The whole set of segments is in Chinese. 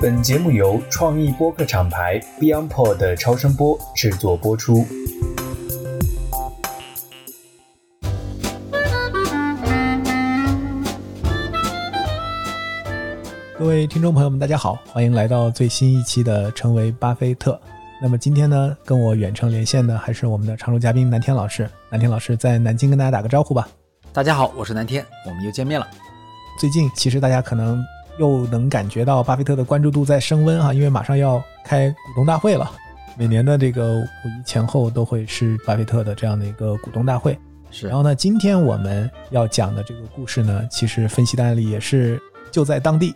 本节目由创意播客厂牌 BeyondPod 的超声波制作播出。各位听众朋友们，大家好，欢迎来到最新一期的《成为巴菲特》。那么今天呢，跟我远程连线的还是我们的常驻嘉宾南天老师。南天老师在南京跟大家打个招呼吧。大家好，我是南天，我们又见面了。最近其实大家可能又能感觉到巴菲特的关注度在升温哈，因为马上要开股东大会了。每年的这个五一前后都会是巴菲特的这样的一个股东大会。是然后呢，今天我们要讲的这个故事呢，其实分析的案例也是就在当地，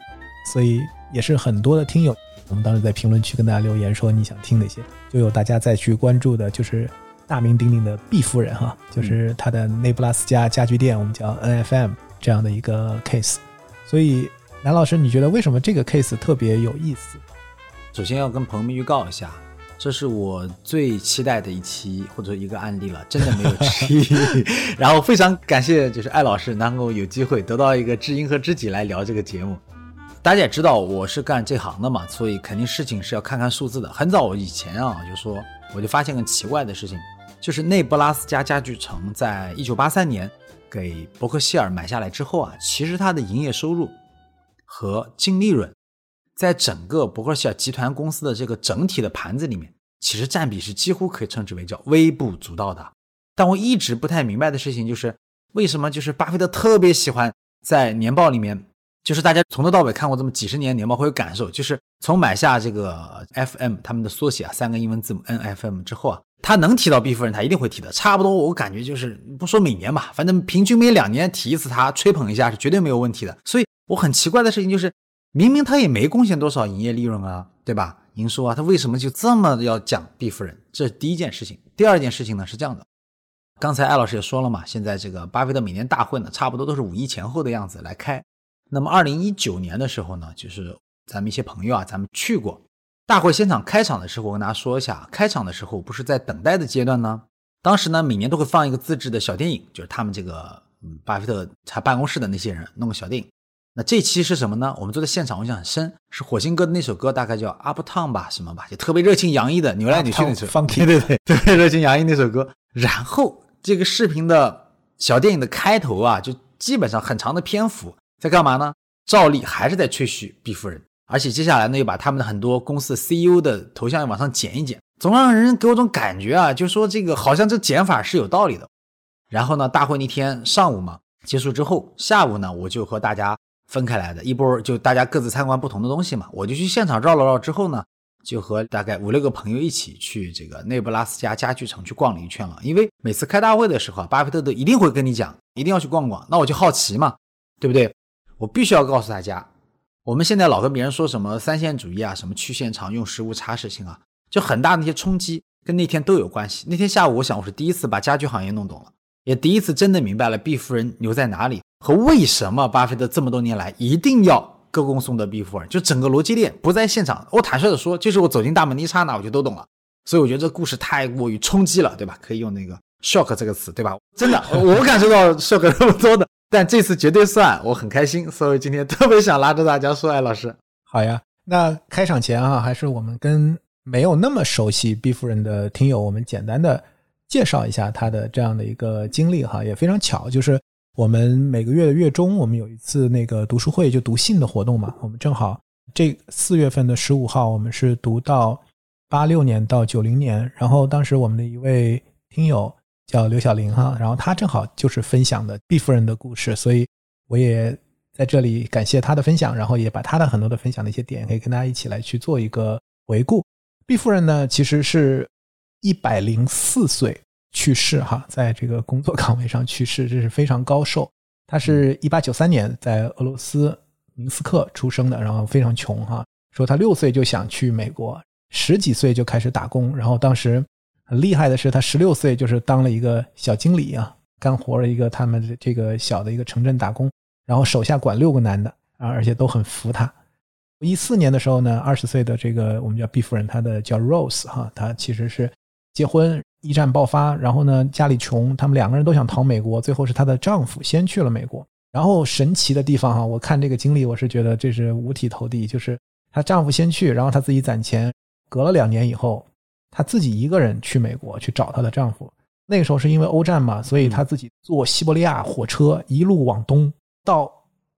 所以也是很多的听友。我们当时在评论区跟大家留言说你想听哪些，就有大家再去关注的，就是大名鼎鼎的毕夫人哈，就是他的内布拉斯加家具店，我们叫 NFM 这样的一个 case。所以南老师，你觉得为什么这个 case 特别有意思？首先要跟朋友们预告一下，这是我最期待的一期或者一个案例了，真的没有 之一。然后非常感谢，就是艾老师能够有机会得到一个知音和知己来聊这个节目。大家也知道我是干这行的嘛，所以肯定事情是要看看数字的。很早以前啊，就说我就发现个奇怪的事情，就是内布拉斯加家具城在一九八三年给伯克希尔买下来之后啊，其实它的营业收入和净利润，在整个伯克希尔集团公司的这个整体的盘子里面，其实占比是几乎可以称之为叫微不足道的。但我一直不太明白的事情就是，为什么就是巴菲特特别喜欢在年报里面。就是大家从头到尾看过这么几十年年报会有感受，就是从买下这个 FM 他们的缩写啊，三个英文字母 NFM 之后啊，他能提到毕夫人，他一定会提的。差不多我感觉就是不说每年吧，反正平均每两年提一次，他吹捧一下是绝对没有问题的。所以我很奇怪的事情就是，明明他也没贡献多少营业利润啊，对吧？营收啊，他为什么就这么要讲毕夫人？这是第一件事情。第二件事情呢是这样的，刚才艾老师也说了嘛，现在这个巴菲特每年大会呢，差不多都是五一前后的样子来开。那么，二零一九年的时候呢，就是咱们一些朋友啊，咱们去过大会现场开场的时候，我跟大家说一下，开场的时候不是在等待的阶段呢。当时呢，每年都会放一个自制的小电影，就是他们这个嗯，巴菲特他办公室的那些人弄个小电影。那这期是什么呢？我们坐在现场，我印象很深，是火星哥的那首歌，大概叫《Uptown》吧，什么吧，就特别热情洋溢的扭来扭去那首，对对对，特别热情洋溢那首歌。然后这个视频的小电影的开头啊，就基本上很长的篇幅。在干嘛呢？照例还是在吹嘘毕夫人，而且接下来呢，又把他们的很多公司 CEO 的头像往上剪一剪，总让人给我种感觉啊，就说这个好像这剪法是有道理的。然后呢，大会那天上午嘛结束之后，下午呢我就和大家分开来的，一波就大家各自参观不同的东西嘛，我就去现场绕了绕之后呢，就和大概五六个朋友一起去这个内布拉斯加家具城去逛了一圈了。因为每次开大会的时候，巴菲特都一定会跟你讲，一定要去逛逛，那我就好奇嘛，对不对？我必须要告诉大家，我们现在老跟别人说什么三线主义啊，什么去现场用实物查事情啊，就很大的那些冲击跟那天都有关系。那天下午，我想我是第一次把家具行业弄懂了，也第一次真的明白了毕夫人牛在哪里和为什么巴菲特这么多年来一定要歌功颂德毕夫人。就整个逻辑链不在现场，我坦率的说，就是我走进大门的一刹那，我就都懂了。所以我觉得这故事太过于冲击了，对吧？可以用那个 shock 这个词，对吧？真的，我感受到 shock 那么多的。但这次绝对算，我很开心，所以今天特别想拉着大家说，哎，老师，好呀。那开场前啊，还是我们跟没有那么熟悉毕夫人的听友，我们简单的介绍一下他的这样的一个经历哈。也非常巧，就是我们每个月的月中，我们有一次那个读书会，就读信的活动嘛。我们正好这四月份的十五号，我们是读到八六年到九零年，然后当时我们的一位听友。叫刘小玲哈，然后他正好就是分享的毕夫人的故事，所以我也在这里感谢他的分享，然后也把他的很多的分享的一些点，可以跟大家一起来去做一个回顾。毕夫人呢，其实是一百零四岁去世哈，在这个工作岗位上去世，这是非常高寿。他是一八九三年在俄罗斯明斯克出生的，然后非常穷哈，说他六岁就想去美国，十几岁就开始打工，然后当时。很厉害的是，他十六岁就是当了一个小经理啊，干活了一个他们这个小的一个城镇打工，然后手下管六个男的啊，而且都很服他。一四年的时候呢，二十岁的这个我们叫毕夫人，她的叫 Rose 哈，她其实是结婚，一战爆发，然后呢家里穷，他们两个人都想逃美国，最后是她的丈夫先去了美国。然后神奇的地方哈，我看这个经历，我是觉得这是五体投地，就是她丈夫先去，然后她自己攒钱，隔了两年以后，她自己一个人去美国去找她的丈夫。那个时候是因为欧战嘛，所以她自己坐西伯利亚火车一路往东到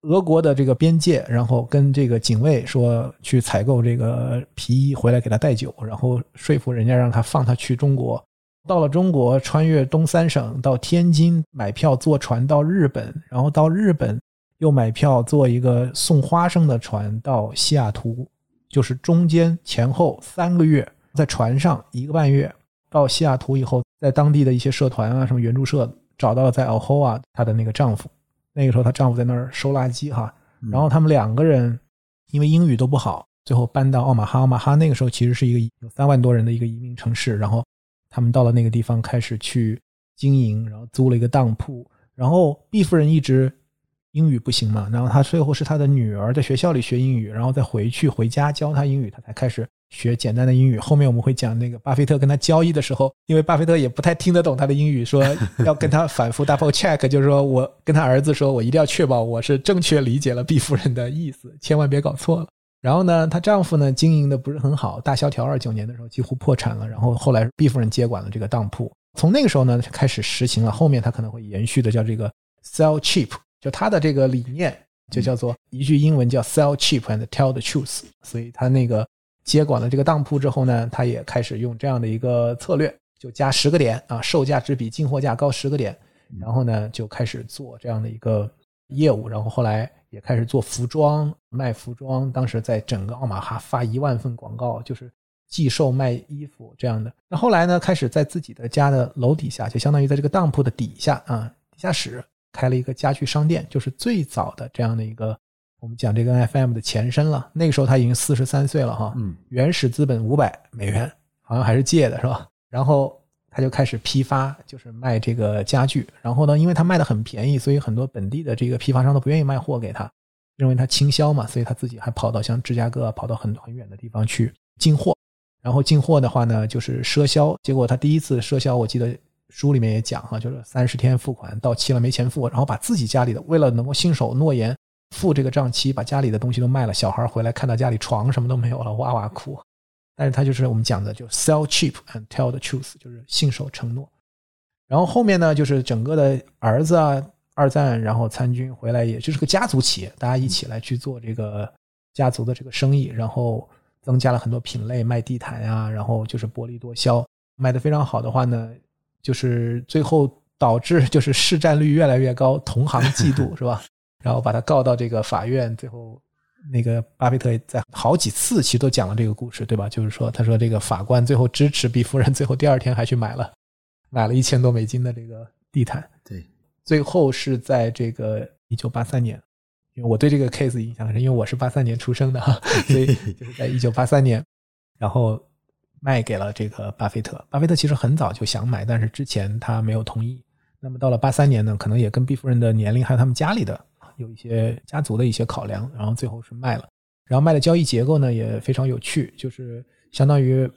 俄国的这个边界，然后跟这个警卫说去采购这个皮衣回来给他带酒，然后说服人家让他放他去中国。到了中国，穿越东三省到天津买票坐船到日本，然后到日本又买票坐一个送花生的船到西雅图，就是中间前后三个月在船上一个半月。到西雅图以后，在当地的一些社团啊，什么援助社找到了在 Ohoa 她的那个丈夫。那个时候她丈夫在那儿收垃圾哈，然后他们两个人因为英语都不好，最后搬到奥马哈。奥马哈那个时候其实是一个有三万多人的一个移民城市，然后。他们到了那个地方，开始去经营，然后租了一个当铺。然后毕夫人一直英语不行嘛，然后他最后是他的女儿在学校里学英语，然后再回去回家教他英语，他才开始学简单的英语。后面我们会讲那个巴菲特跟他交易的时候，因为巴菲特也不太听得懂他的英语，说要跟他反复 double check，就是说我跟他儿子说，我一定要确保我是正确理解了毕夫人的意思，千万别搞错了。然后呢，她丈夫呢经营的不是很好，大萧条，二九年的时候几乎破产了。然后后来毕夫人接管了这个当铺，从那个时候呢开始实行了，后面他可能会延续的叫这个 sell cheap，就他的这个理念就叫做一句英文叫 sell cheap and tell the truth。所以他那个接管了这个当铺之后呢，他也开始用这样的一个策略，就加十个点啊，售价只比进货价高十个点，然后呢就开始做这样的一个业务，然后后来。也开始做服装，卖服装。当时在整个奥马哈发一万份广告，就是寄售卖衣服这样的。那后来呢，开始在自己的家的楼底下，就相当于在这个当铺的底下啊，地下室开了一个家具商店，就是最早的这样的一个我们讲这个 FM 的前身了。那个时候他已经四十三岁了哈，嗯，原始资本五百美元，好像还是借的是吧？然后。他就开始批发，就是卖这个家具。然后呢，因为他卖的很便宜，所以很多本地的这个批发商都不愿意卖货给他，认为他倾销嘛。所以他自己还跑到像芝加哥，跑到很很远的地方去进货。然后进货的话呢，就是赊销。结果他第一次赊销，我记得书里面也讲哈，就是三十天付款到期了没钱付，然后把自己家里的为了能够信守诺言付这个账期，把家里的东西都卖了。小孩回来看到家里床什么都没有了，哇哇哭。但是他就是我们讲的，就 sell cheap and tell the truth，就是信守承诺。然后后面呢，就是整个的儿子啊，二战然后参军回来，也就是个家族企业，大家一起来去做这个家族的这个生意，然后增加了很多品类，卖地毯呀，然后就是薄利多销，卖的非常好的话呢，就是最后导致就是市占率越来越高，同行嫉妒 是吧？然后把他告到这个法院，最后。那个巴菲特在好几次其实都讲了这个故事，对吧？就是说，他说这个法官最后支持毕夫人，最后第二天还去买了，买了一千多美金的这个地毯。对，最后是在这个一九八三年，因为我对这个 case 印象很深，因为我是八三年出生的哈，所以就是在一九八三年，然后卖给了这个巴菲特。巴菲特其实很早就想买，但是之前他没有同意。那么到了八三年呢，可能也跟毕夫人的年龄还有他们家里的。有一些家族的一些考量，然后最后是卖了，然后卖的交易结构呢也非常有趣，就是相当于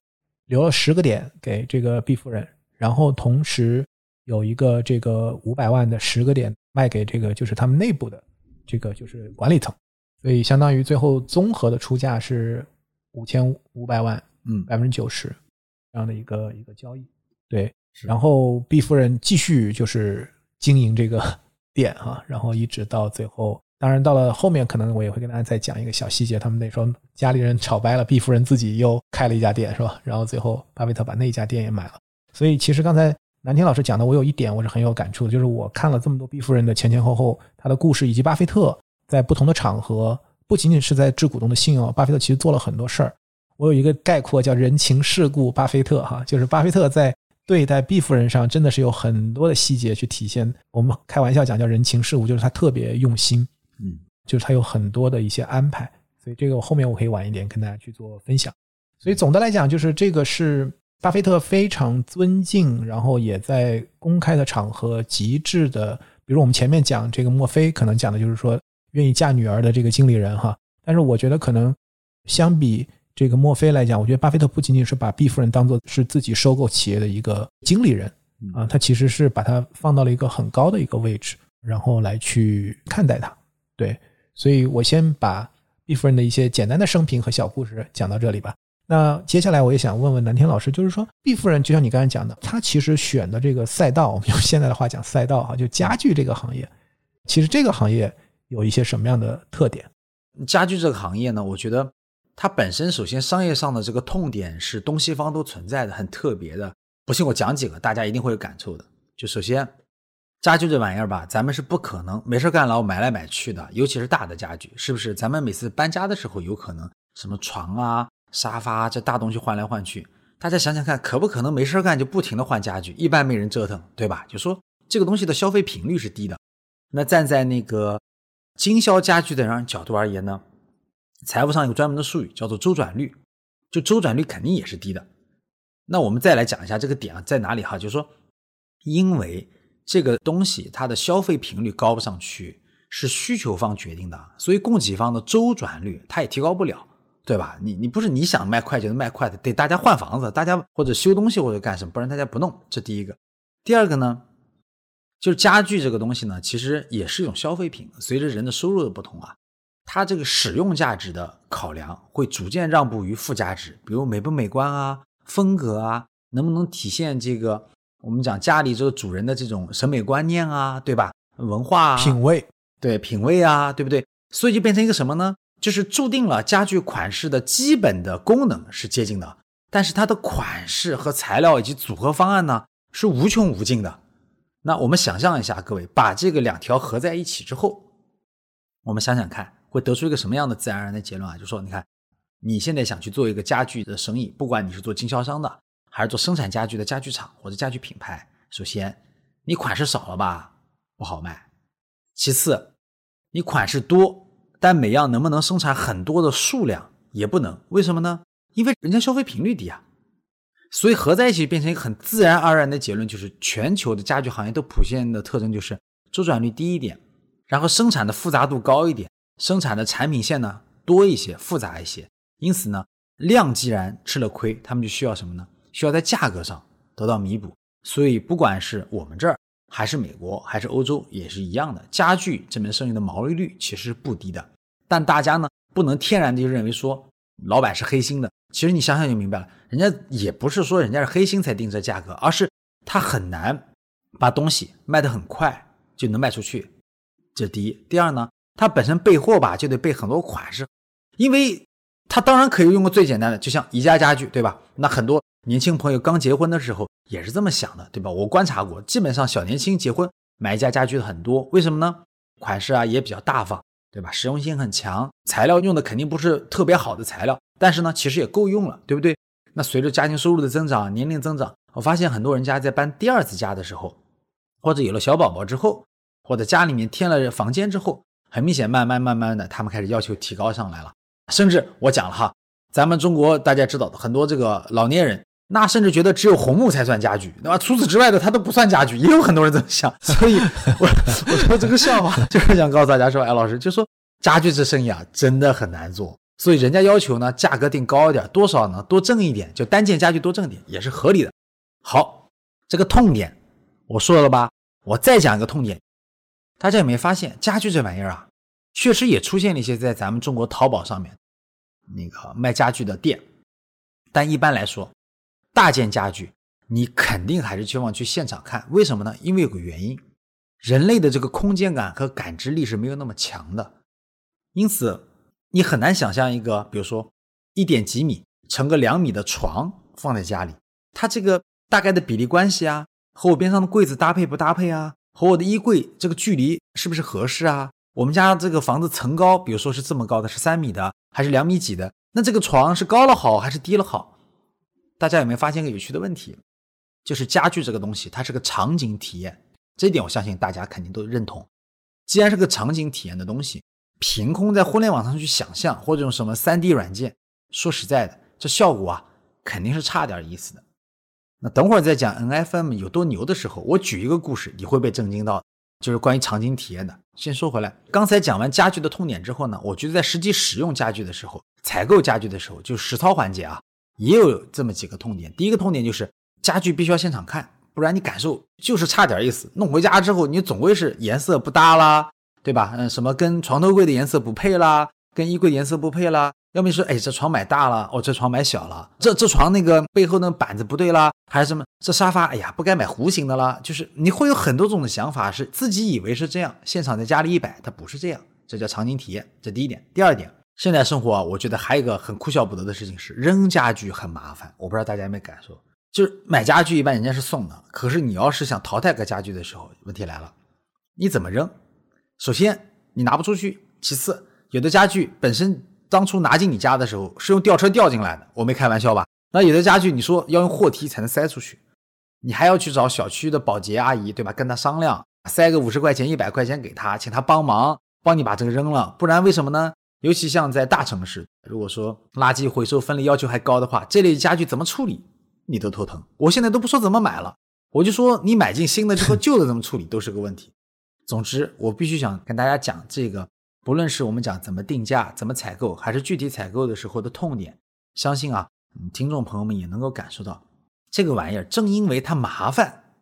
留了十个点给这个毕夫人，然后同时有一个这个五百万的十个点卖给这个就是他们内部的这个就是管理层，所以相当于最后综合的出价是五千五百万，嗯，百分之九十这样的一个一个交易，对，然后毕夫人继续就是经营这个。店哈，然后一直到最后，当然到了后面，可能我也会跟大家再讲一个小细节。他们那时候家里人吵掰了，毕夫人自己又开了一家店，是吧？然后最后巴菲特把那一家店也买了。所以其实刚才南天老师讲的，我有一点我是很有感触的，就是我看了这么多毕夫人的前前后后他的故事，以及巴菲特在不同的场合，不仅仅是在致股东的信用，巴菲特其实做了很多事儿。我有一个概括叫人情世故巴菲特哈，就是巴菲特在。对待毕夫人上真的是有很多的细节去体现。我们开玩笑讲叫人情世故，就是他特别用心，嗯，就是他有很多的一些安排。所以这个后面我可以晚一点跟大家去做分享。所以总的来讲，就是这个是巴菲特非常尊敬，然后也在公开的场合极致的，比如我们前面讲这个墨菲，可能讲的就是说愿意嫁女儿的这个经理人哈。但是我觉得可能相比。这个墨菲来讲，我觉得巴菲特不仅仅是把毕夫人当做是自己收购企业的一个经理人啊，他其实是把他放到了一个很高的一个位置，然后来去看待他。对，所以我先把毕夫人的一些简单的生平和小故事讲到这里吧。那接下来我也想问问南天老师，就是说毕夫人就像你刚才讲的，她其实选的这个赛道，我们用现在的话讲赛道哈，就家具这个行业，其实这个行业有一些什么样的特点？家具这个行业呢，我觉得它本身首先商业上的这个痛点是东西方都存在的，很特别的。不信我讲几个，大家一定会有感触的。就首先。家具这玩意儿吧，咱们是不可能没事干老买来买去的，尤其是大的家具，是不是？咱们每次搬家的时候，有可能什么床啊、沙发这大东西换来换去，大家想想看，可不可能没事干就不停的换家具？一般没人折腾，对吧？就说这个东西的消费频率是低的。那站在那个经销家具的人角度而言呢，财务上有个专门的术语叫做周转率，就周转率肯定也是低的。那我们再来讲一下这个点啊在哪里哈，就是说因为。这个东西它的消费频率高不上去，是需求方决定的，所以供给方的周转率它也提高不了，对吧？你你不是你想卖快就能卖快的，得大家换房子，大家或者修东西或者干什么，不然大家不弄。这第一个，第二个呢，就是家具这个东西呢，其实也是一种消费品，随着人的收入的不同啊，它这个使用价值的考量会逐渐让步于附加值，比如美不美观啊，风格啊，能不能体现这个。我们讲家里这个主人的这种审美观念啊，对吧？文化啊品味，对品味啊，对不对？所以就变成一个什么呢？就是注定了家具款式的基本的功能是接近的，但是它的款式和材料以及组合方案呢是无穷无尽的。那我们想象一下，各位把这个两条合在一起之后，我们想想看，会得出一个什么样的自然而然的结论啊？就说你看，你现在想去做一个家具的生意，不管你是做经销商的。还是做生产家具的家具厂或者家具品牌，首先你款式少了吧，不好卖；其次你款式多，但每样能不能生产很多的数量也不能。为什么呢？因为人家消费频率低啊。所以合在一起变成一个很自然而然的结论，就是全球的家具行业都普遍的特征就是周转率低一点，然后生产的复杂度高一点，生产的产品线呢多一些、复杂一些。因此呢，量既然吃了亏，他们就需要什么呢？需要在价格上得到弥补，所以不管是我们这儿，还是美国，还是欧洲，也是一样的。家具这门生意的毛利率其实是不低的，但大家呢不能天然的就认为说老板是黑心的。其实你想想就明白了，人家也不是说人家是黑心才定这价格，而是他很难把东西卖得很快就能卖出去。这第一，第二呢，他本身备货吧就得备很多款式，因为他当然可以用个最简单的，就像宜家家具，对吧？那很多。年轻朋友刚结婚的时候也是这么想的，对吧？我观察过，基本上小年轻结婚买宜家家具的很多，为什么呢？款式啊也比较大方，对吧？实用性很强，材料用的肯定不是特别好的材料，但是呢，其实也够用了，对不对？那随着家庭收入的增长，年龄增长，我发现很多人家在搬第二次家的时候，或者有了小宝宝之后，或者家里面添了房间之后，很明显，慢慢慢慢的，他们开始要求提高上来了，甚至我讲了哈，咱们中国大家知道的很多这个老年人。那甚至觉得只有红木才算家具，对吧？除此之外的它都不算家具，也有很多人这么想。所以，我我说这个笑话就是想告诉大家说，哎，老师就说家具这生意啊，真的很难做。所以人家要求呢，价格定高一点，多少呢？多挣一点，就单件家具多挣点，也是合理的。好，这个痛点我说了吧？我再讲一个痛点，大家有没有发现，家具这玩意儿啊，确实也出现了一些在咱们中国淘宝上面那个卖家具的店，但一般来说。大件家具，你肯定还是希望去现场看，为什么呢？因为有个原因，人类的这个空间感和感知力是没有那么强的，因此你很难想象一个，比如说一点几米乘个两米的床放在家里，它这个大概的比例关系啊，和我边上的柜子搭配不搭配啊，和我的衣柜这个距离是不是合适啊？我们家这个房子层高，比如说是这么高的，是三米的还是两米几的？那这个床是高了好还是低了好？大家有没有发现个有趣的问题？就是家具这个东西，它是个场景体验，这一点我相信大家肯定都认同。既然是个场景体验的东西，凭空在互联网上去想象或者用什么三 D 软件，说实在的，这效果啊肯定是差点意思的。那等会儿再讲 NFM 有多牛的时候，我举一个故事，你会被震惊到，就是关于场景体验的。先说回来，刚才讲完家具的痛点之后呢，我觉得在实际使用家具的时候，采购家具的时候，就实操环节啊。也有这么几个痛点。第一个痛点就是家具必须要现场看，不然你感受就是差点意思。弄回家之后，你总归是颜色不搭啦，对吧？嗯，什么跟床头柜的颜色不配啦，跟衣柜颜色不配啦，要么说哎这床买大了，哦这床买小了，这这床那个背后那个板子不对啦，还是什么这沙发哎呀不该买弧形的啦，就是你会有很多种的想法，是自己以为是这样，现场在家里一摆，它不是这样，这叫场景体验，这第一点。第二点，现代生活啊，我觉得还有一个很哭笑不得的事情是扔家具很麻烦，我不知道大家有没有感受，就是买家具一般人家是送的，可是你要是想淘汰个家具的时候，问题来了，你怎么扔？首先你拿不出去，其次。有的家具本身当初拿进你家的时候是用吊车吊进来的，我没开玩笑吧？那有的家具你说要用货梯才能塞出去，你还要去找小区的保洁阿姨，对吧？跟他商量，塞个五十块钱、一百块钱给他，请他帮忙帮你把这个扔了。不然为什么呢？尤其像在大城市，如果说垃圾回收分类要求还高的话，这类家具怎么处理你都头疼。我现在都不说怎么买了，我就说你买进新的之后旧的怎么处理都是个问题。总之，我必须想跟大家讲这个。不论是我们讲怎么定价、怎么采购，还是具体采购的时候的痛点，相信啊，听众朋友们也能够感受到，这个玩意儿正因为它麻烦，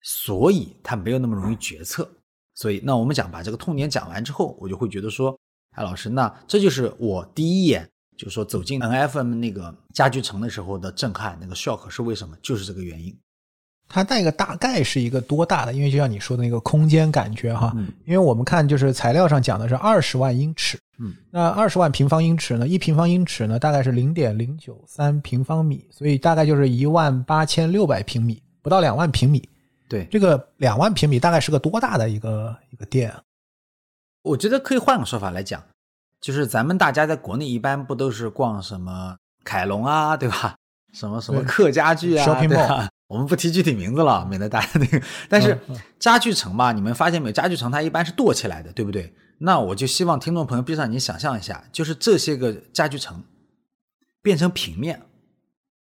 所以它没有那么容易决策。所以，那我们讲把这个痛点讲完之后，我就会觉得说，哎，老师，那这就是我第一眼就说走进 NFM 那个家具城的时候的震撼，那个 shock 是为什么？就是这个原因。它那个大概是一个多大的？因为就像你说的那个空间感觉哈，因为我们看就是材料上讲的是二十万英尺，嗯，那二十万平方英尺呢，一平方英尺呢大概是零点零九三平方米，所以大概就是一万八千六百平米，不到两万平米。对，这个两万平米大概是个多大的一个一个店？我觉得可以换个说法来讲，就是咱们大家在国内一般不都是逛什么凯龙啊，对吧？什么什么客家具啊，对吧？我们不提具体名字了，免得大家那个。但是家具城嘛，你们发现没有？家具城它一般是垛起来的，对不对？那我就希望听众朋友闭上眼睛想象一下，就是这些个家具城变成平面，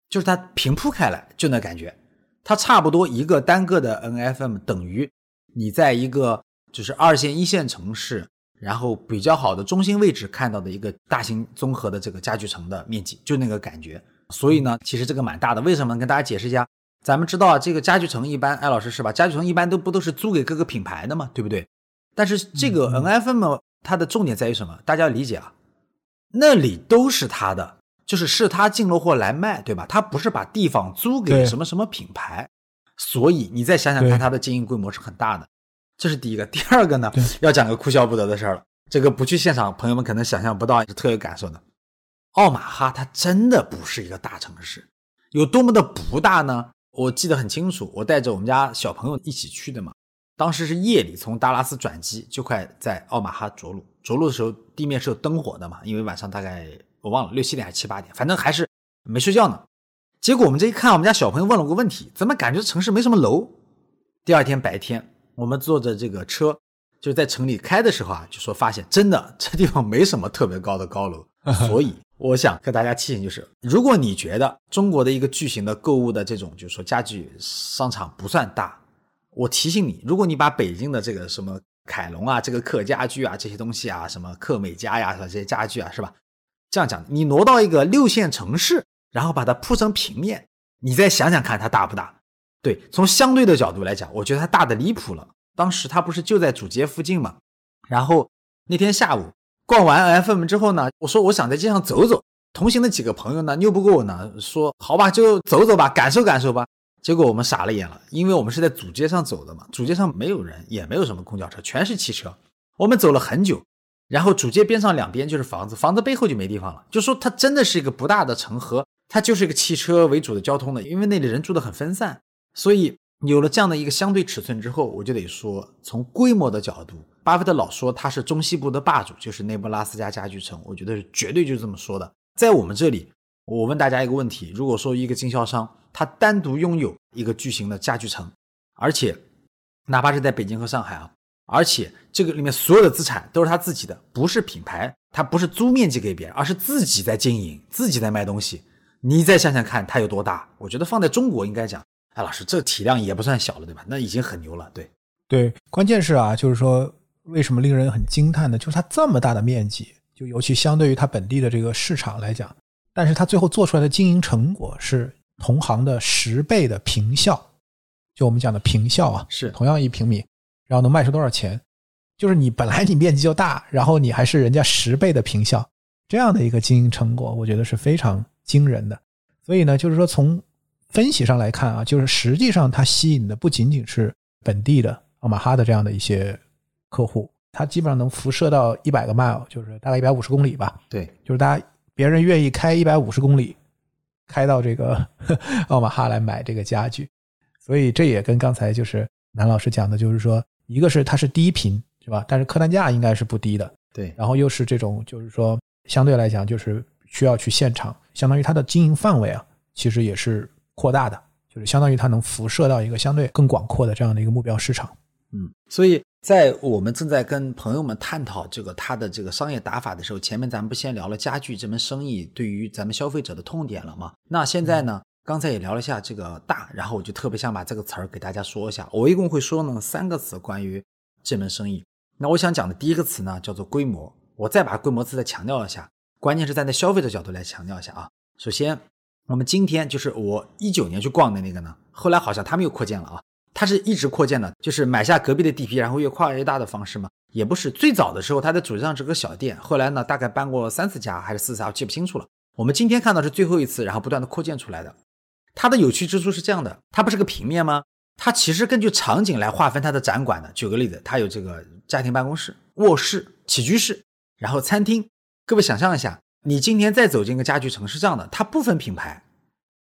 就是它平铺开来，就那感觉。它差不多一个单个的 NFM 等于你在一个就是二线一线城市，然后比较好的中心位置看到的一个大型综合的这个家具城的面积，就那个感觉。所以呢，其实这个蛮大的。为什么？跟大家解释一下。咱们知道啊，这个家具城一般，艾老师是吧？家具城一般都不都是租给各个品牌的嘛，对不对？但是这个 NFM 它的重点在于什么？大家要理解啊，那里都是他的，就是是他进了货来卖，对吧？他不是把地方租给什么什么品牌，所以你再想想看，它的经营规模是很大的。这是第一个。第二个呢，要讲个哭笑不得的事儿了。这个不去现场，朋友们可能想象不到，是特有感受的。奥马哈它真的不是一个大城市，有多么的不大呢？我记得很清楚，我带着我们家小朋友一起去的嘛。当时是夜里从达拉斯转机，就快在奥马哈着陆。着陆的时候地面是有灯火的嘛，因为晚上大概我忘了六七点还是七八点，反正还是没睡觉呢。结果我们这一看，我们家小朋友问了个问题：怎么感觉城市没什么楼？第二天白天，我们坐着这个车就在城里开的时候啊，就说发现真的这地方没什么特别高的高楼，所以。我想跟大家提醒，就是如果你觉得中国的一个巨型的购物的这种，就是说家具商场不算大，我提醒你，如果你把北京的这个什么凯龙啊、这个客家具啊这些东西啊，什么客美家呀这些家具啊，是吧？这样讲，你挪到一个六线城市，然后把它铺成平面，你再想想看它大不大？对，从相对的角度来讲，我觉得它大的离谱了。当时它不是就在主街附近嘛，然后那天下午。逛完 FM 之后呢，我说我想在街上走走，同行的几个朋友呢拗不过我呢，说好吧就走走吧，感受感受吧。结果我们傻了眼了，因为我们是在主街上走的嘛，主街上没有人，也没有什么公交车，全是汽车。我们走了很久，然后主街边上两边就是房子，房子背后就没地方了。就说它真的是一个不大的城河，它就是一个汽车为主的交通的，因为那里人住的很分散，所以有了这样的一个相对尺寸之后，我就得说从规模的角度。巴菲特老说他是中西部的霸主，就是内布拉斯加家具城，我觉得是绝对就是这么说的。在我们这里，我问大家一个问题：如果说一个经销商他单独拥有一个巨型的家具城，而且哪怕是在北京和上海啊，而且这个里面所有的资产都是他自己的，不是品牌，他不是租面积给别人，而是自己在经营，自己在卖东西。你再想想看，它有多大？我觉得放在中国应该讲，哎，老师这体量也不算小了，对吧？那已经很牛了，对对。关键是啊，就是说。为什么令人很惊叹呢？就是它这么大的面积，就尤其相对于它本地的这个市场来讲，但是它最后做出来的经营成果是同行的十倍的平效。就我们讲的平效啊，是同样一平米，然后能卖出多少钱？就是你本来你面积就大，然后你还是人家十倍的平效，这样的一个经营成果，我觉得是非常惊人的。所以呢，就是说从分析上来看啊，就是实际上它吸引的不仅仅是本地的奥马哈的这样的一些客户，它基本上能辐射到一百个 mile，就是大概一百五十公里吧。对，就是大家别人愿意开一百五十公里，开到这个 奥马哈来买这个家具，所以这也跟刚才就是南老师讲的，就是说，一个是它是低频，是吧？但是客单价应该是不低的，对，然后又是这种，就是说相对来讲，就是需要去现场，相当于它的经营范围啊，其实也是扩大的，就是相当于它能辐射到一个相对更广阔的这样的一个目标市场。嗯，所以在我们正在跟朋友们探讨这个它的这个商业打法的时候，前面咱们不先聊了家具这门生意对于咱们消费者的痛点了吗？那现在呢，刚才也聊了一下这个大，然后我就特别想把这个词儿给大家说一下。我一共会说呢三个词关于这门生意。那我想讲的第一个词呢叫做规模，我再把规模词再强调一下，关键是站在消费者角度来强调一下啊。首先，我们今天就是我一九年去逛的那个呢，后来好像他们又扩建了啊。它是一直扩建的，就是买下隔壁的地皮，然后越扩越大的方式嘛，也不是最早的时候，它的主上是个小店，后来呢，大概搬过三四家还是四家，我记不清楚了。我们今天看到是最后一次，然后不断的扩建出来的。它的有趣之处是这样的，它不是个平面吗？它其实根据场景来划分它的展馆的。举个例子，它有这个家庭办公室、卧室、起居室，然后餐厅。各位想象一下，你今天再走进一个家具城是这样的，它不分品牌。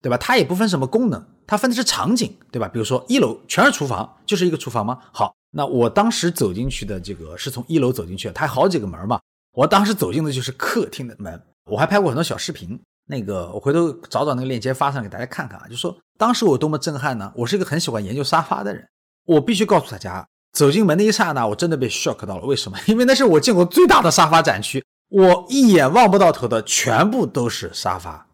对吧？它也不分什么功能，它分的是场景，对吧？比如说一楼全是厨房，就是一个厨房吗？好，那我当时走进去的这个是从一楼走进去的，它好几个门嘛。我当时走进的就是客厅的门，我还拍过很多小视频，那个我回头找找那个链接发上给大家看看啊。就说当时我多么震撼呢？我是一个很喜欢研究沙发的人，我必须告诉大家，走进门的一刹那，我真的被 shock 到了。为什么？因为那是我见过最大的沙发展区，我一眼望不到头的全部都是沙发。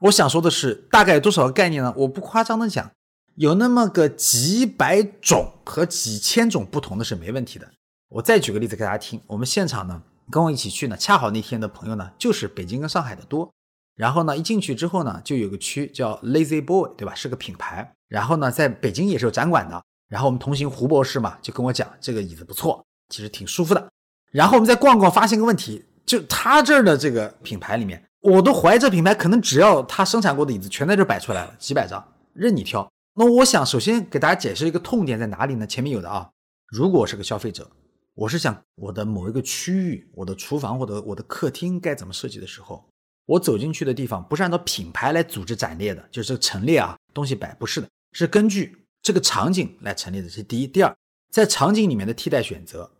我想说的是，大概有多少个概念呢？我不夸张的讲，有那么个几百种和几千种不同的是没问题的。我再举个例子给大家听，我们现场呢，跟我一起去呢，恰好那天的朋友呢，就是北京跟上海的多。然后呢，一进去之后呢，就有个区叫 Lazy Boy，对吧？是个品牌。然后呢，在北京也是有展馆的。然后我们同行胡博士嘛，就跟我讲这个椅子不错，其实挺舒服的。然后我们再逛逛，发现个问题，就他这儿的这个品牌里面。我都怀疑这品牌可能只要他生产过的椅子全在这摆出来了，几百张任你挑。那我想首先给大家解释一个痛点在哪里呢？前面有的啊，如果是个消费者，我是想我的某一个区域，我的厨房或者我的客厅该怎么设计的时候，我走进去的地方不是按照品牌来组织展列的，就是这个陈列啊东西摆不是的，是根据这个场景来陈列的。这是第一，第二，在场景里面的替代选择，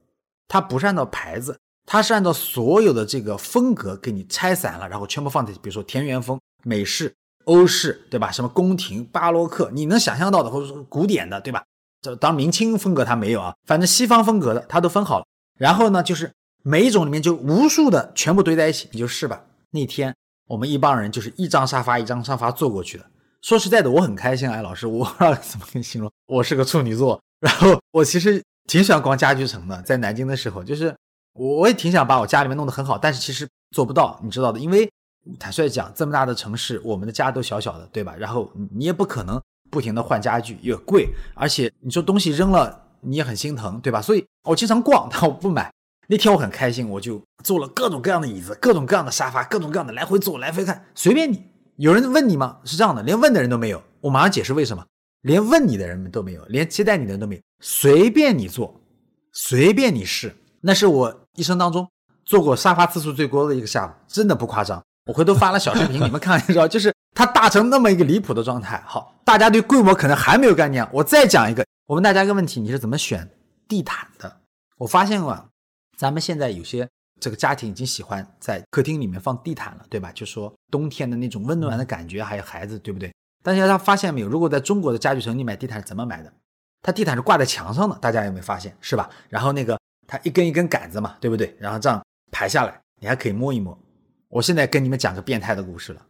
它不是按照牌子。它是按照所有的这个风格给你拆散了，然后全部放在，比如说田园风、美式、欧式，对吧？什么宫廷、巴洛克，你能想象到的，或者说古典的，对吧？这当明清风格它没有啊，反正西方风格的它都分好了。然后呢，就是每一种里面就无数的全部堆在一起，你就试吧。那天我们一帮人就是一张沙发一张沙发坐过去的。说实在的，我很开心，哎，老师，我不知道怎么跟你形容，我是个处女座，然后我其实挺喜欢逛家具城的，在南京的时候就是。我也挺想把我家里面弄得很好，但是其实做不到，你知道的。因为坦率讲，这么大的城市，我们的家都小小的，对吧？然后你也不可能不停的换家具，又贵，而且你说东西扔了，你也很心疼，对吧？所以我经常逛，但我不买。那天我很开心，我就坐了各种各样的椅子，各种各样的沙发，各种各样的来回坐，来回看，随便你。有人问你吗？是这样的，连问的人都没有。我马上解释为什么，连问你的人们都没有，连接待你的人都没有，随便你坐，随便你试。那是我一生当中坐过沙发次数最多的一个下午，真的不夸张。我回头发了小视频，你们看 一下，就是它大成那么一个离谱的状态。好，大家对规模可能还没有概念。我再讲一个，我问大家一个问题：你是怎么选地毯的？我发现啊，咱们现在有些这个家庭已经喜欢在客厅里面放地毯了，对吧？就说冬天的那种温暖的感觉，还有孩子，对不对？大家他发现没有？如果在中国的家具城，你买地毯是怎么买的？它地毯是挂在墙上的，大家有没有发现？是吧？然后那个。它一根一根杆子嘛，对不对？然后这样排下来，你还可以摸一摸。我现在跟你们讲个变态的故事了。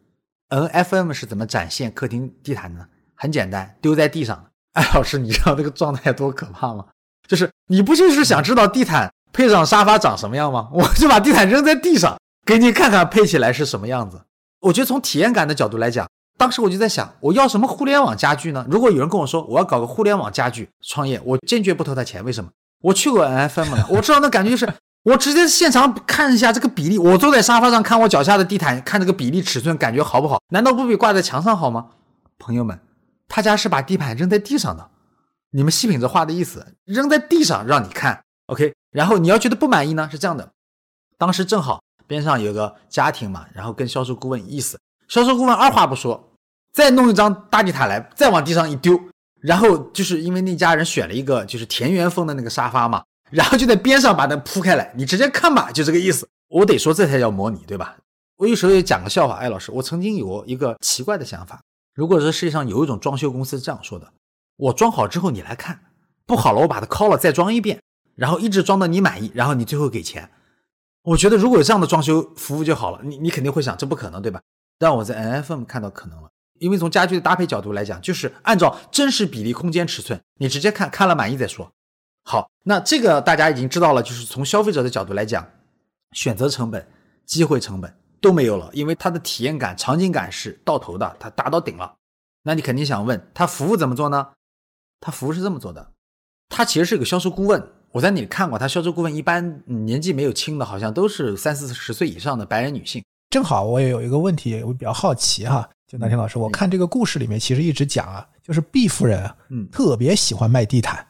N F M 是怎么展现客厅地毯的呢？很简单，丢在地上。哎，老师，你知道这个状态多可怕吗？就是你不就是想知道地毯配上沙发长什么样吗？我就把地毯扔在地上，给你看看配起来是什么样子。我觉得从体验感的角度来讲，当时我就在想，我要什么互联网家具呢？如果有人跟我说我要搞个互联网家具创业，我坚决不投他钱。为什么？我去过 NFM 的，我知道那感觉就是，我直接现场看一下这个比例，我坐在沙发上看我脚下的地毯，看这个比例尺寸，感觉好不好？难道不比挂在墙上好吗？朋友们，他家是把地毯扔在地上的，你们细品这话的意思，扔在地上让你看，OK？然后你要觉得不满意呢，是这样的，当时正好边上有个家庭嘛，然后跟销售顾问意思，销售顾问二话不说，再弄一张大地毯来，再往地上一丢。然后就是因为那家人选了一个就是田园风的那个沙发嘛，然后就在边上把它铺开来，你直接看吧，就这个意思。我得说这才叫模拟，对吧？我有时候也讲个笑话，艾老师，我曾经有一个奇怪的想法，如果这世界上有一种装修公司这样说的，我装好之后你来看，不好了我把它敲了再装一遍，然后一直装到你满意，然后你最后给钱。我觉得如果有这样的装修服务就好了，你你肯定会想这不可能，对吧？但我在 N F M 看到可能了。因为从家具的搭配角度来讲，就是按照真实比例、空间、尺寸，你直接看看了满意再说。好，那这个大家已经知道了，就是从消费者的角度来讲，选择成本、机会成本都没有了，因为它的体验感、场景感是到头的，它达到顶了。那你肯定想问，他服务怎么做呢？他服务是这么做的，他其实是个销售顾问。我在那里看过，他销售顾问一般年纪没有轻的，好像都是三四十岁以上的白人女性。正好我也有一个问题，我比较好奇哈。就南天老师，我看这个故事里面其实一直讲啊，就是毕夫人啊，嗯，特别喜欢卖地毯，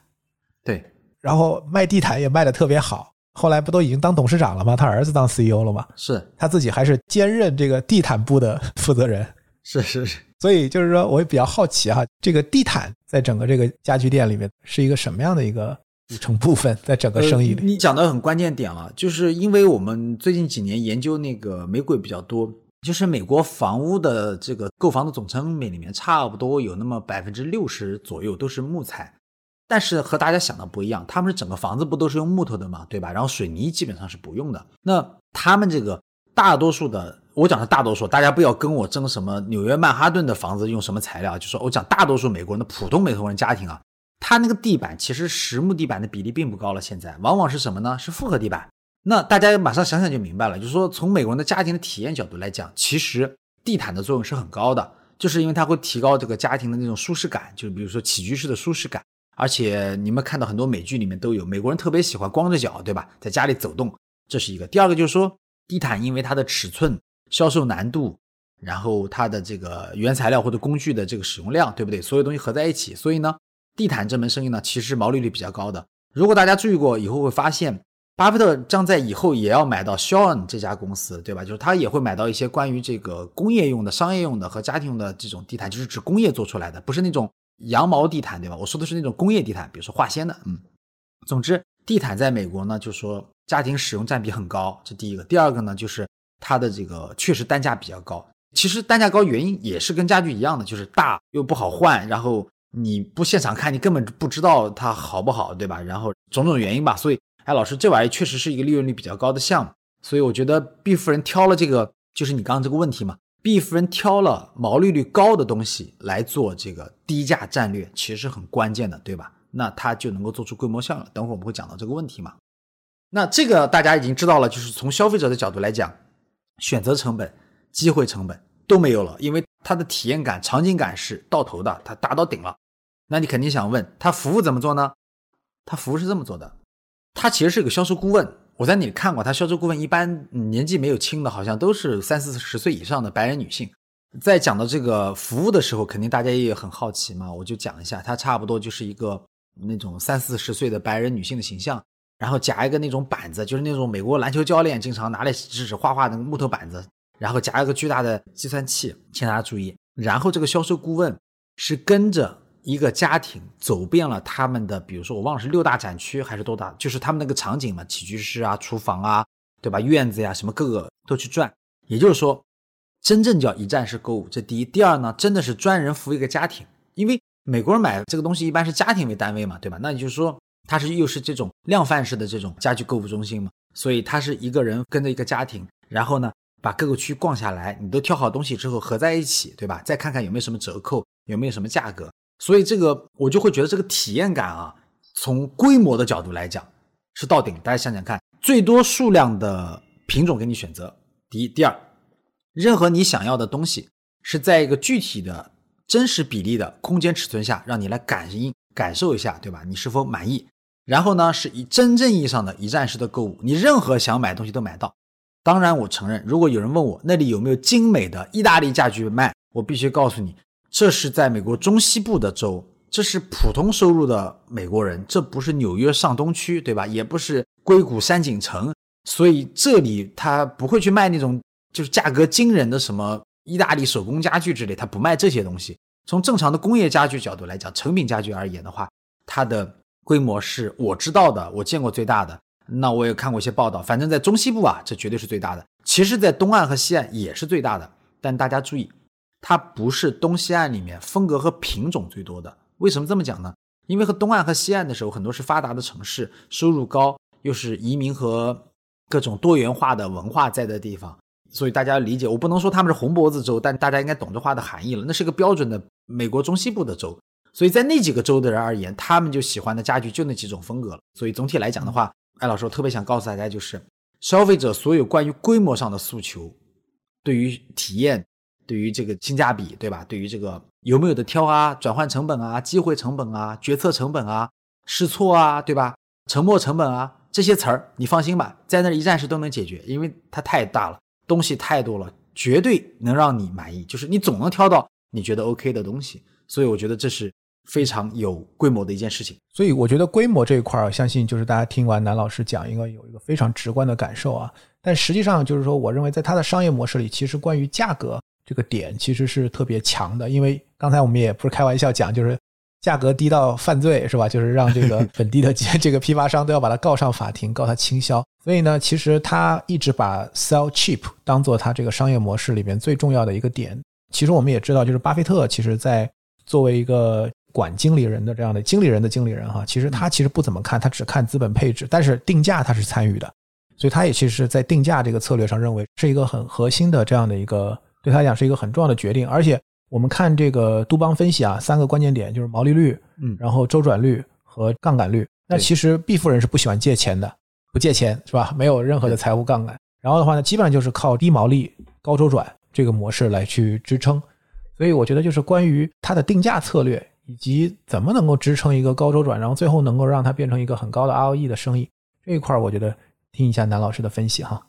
对，然后卖地毯也卖的特别好。后来不都已经当董事长了吗？他儿子当 CEO 了吗？是他自己还是兼任这个地毯部的负责人。是是是，所以就是说，我也比较好奇哈，这个地毯在整个这个家居店里面是一个什么样的一个组成部分，在整个生意里。你讲的很关键点了，就是因为我们最近几年研究那个玫瑰比较多。就是美国房屋的这个购房的总成本里面，差不多有那么百分之六十左右都是木材，但是和大家想的不一样，他们是整个房子不都是用木头的嘛，对吧？然后水泥基本上是不用的。那他们这个大多数的，我讲的大多数，大家不要跟我争什么纽约曼哈顿的房子用什么材料，就说我讲大多数美国人的普通美国人家庭啊，他那个地板其实实木地板的比例并不高了，现在往往是什么呢？是复合地板。那大家马上想想就明白了，就是说从美国人的家庭的体验角度来讲，其实地毯的作用是很高的，就是因为它会提高这个家庭的那种舒适感，就比如说起居室的舒适感。而且你们看到很多美剧里面都有，美国人特别喜欢光着脚，对吧？在家里走动，这是一个。第二个就是说，地毯因为它的尺寸、销售难度，然后它的这个原材料或者工具的这个使用量，对不对？所有东西合在一起，所以呢，地毯这门生意呢，其实毛利率比较高的。如果大家注意过，以后会发现。巴菲特将在以后也要买到肖恩这家公司，对吧？就是他也会买到一些关于这个工业用的、商业用的和家庭用的这种地毯，就是指工业做出来的，不是那种羊毛地毯，对吧？我说的是那种工业地毯，比如说化纤的。嗯，总之，地毯在美国呢，就说家庭使用占比很高，这第一个。第二个呢，就是它的这个确实单价比较高。其实单价高原因也是跟家具一样的，就是大又不好换，然后你不现场看，你根本不知道它好不好，对吧？然后种种原因吧，所以。哎，老师，这玩意确实是一个利润率比较高的项目，所以我觉得毕夫人挑了这个，就是你刚刚这个问题嘛。毕夫人挑了毛利率高的东西来做这个低价战略，其实是很关键的，对吧？那它就能够做出规模效应。等会儿我们会讲到这个问题嘛。那这个大家已经知道了，就是从消费者的角度来讲，选择成本、机会成本都没有了，因为它的体验感、场景感是到头的，它达到顶了。那你肯定想问，它服务怎么做呢？它服务是这么做的。他其实是个销售顾问，我在那里看过。他销售顾问一般年纪没有轻的，好像都是三四十岁以上的白人女性。在讲到这个服务的时候，肯定大家也很好奇嘛，我就讲一下，他差不多就是一个那种三四十岁的白人女性的形象，然后夹一个那种板子，就是那种美国篮球教练经常拿来指指画画的木头板子，然后夹一个巨大的计算器，请大家注意。然后这个销售顾问是跟着。一个家庭走遍了他们的，比如说我忘了是六大展区还是多大，就是他们那个场景嘛，起居室啊、厨房啊，对吧？院子呀，什么各个都去转。也就是说，真正叫一站式购物，这第一。第二呢，真的是专人服务一个家庭，因为美国人买这个东西一般是家庭为单位嘛，对吧？那也就是说，它是又是这种量贩式的这种家居购物中心嘛，所以他是一个人跟着一个家庭，然后呢，把各个区逛下来，你都挑好东西之后合在一起，对吧？再看看有没有什么折扣，有没有什么价格。所以这个我就会觉得这个体验感啊，从规模的角度来讲是到顶。大家想想看，最多数量的品种给你选择，第一、第二，任何你想要的东西是在一个具体的真实比例的空间尺寸下，让你来感应感受一下，对吧？你是否满意？然后呢，是以真正意义上的一站式的购物，你任何想买东西都买到。当然，我承认，如果有人问我那里有没有精美的意大利家具卖，我必须告诉你，这是在美国中西部的州，这是普通收入的美国人，这不是纽约上东区，对吧？也不是硅谷山景城，所以这里他不会去卖那种就是价格惊人的什么意大利手工家具之类，他不卖这些东西。从正常的工业家具角度来讲，成品家具而言的话，它的。规模是我知道的，我见过最大的。那我也看过一些报道，反正在中西部啊，这绝对是最大的。其实，在东岸和西岸也是最大的。但大家注意，它不是东西岸里面风格和品种最多的。为什么这么讲呢？因为和东岸和西岸的时候，很多是发达的城市，收入高，又是移民和各种多元化的文化在的地方，所以大家理解，我不能说他们是红脖子州，但大家应该懂这话的含义了。那是个标准的美国中西部的州。所以在那几个州的人而言，他们就喜欢的家具就那几种风格了。所以总体来讲的话，艾老师我特别想告诉大家，就是消费者所有关于规模上的诉求，对于体验，对于这个性价比，对吧？对于这个有没有的挑啊，转换成本啊，机会成本啊，决策成本啊，试错啊，对吧？沉没成本啊，这些词儿，你放心吧，在那一站式都能解决，因为它太大了，东西太多了，绝对能让你满意，就是你总能挑到你觉得 OK 的东西。所以我觉得这是。非常有规模的一件事情，所以我觉得规模这一块儿，相信就是大家听完南老师讲，应该有一个非常直观的感受啊。但实际上就是说，我认为在它的商业模式里，其实关于价格这个点其实是特别强的。因为刚才我们也不是开玩笑讲，就是价格低到犯罪是吧？就是让这个 本地的这个批发商都要把它告上法庭，告他倾销。所以呢，其实他一直把 sell cheap 当做他这个商业模式里面最重要的一个点。其实我们也知道，就是巴菲特其实在作为一个管经理人的这样的经理人的经理人哈，其实他其实不怎么看，他只看资本配置，但是定价他是参与的，所以他也其实，在定价这个策略上认为是一个很核心的这样的一个，对他来讲是一个很重要的决定。而且我们看这个杜邦分析啊，三个关键点就是毛利率，嗯，然后周转率和杠杆率。那其实毕夫人是不喜欢借钱的，不借钱是吧？没有任何的财务杠杆。然后的话呢，基本上就是靠低毛利高周转这个模式来去支撑。所以我觉得就是关于它的定价策略。以及怎么能够支撑一个高周转，然后最后能够让它变成一个很高的 ROE 的生意，这一块我觉得听一下南老师的分析哈。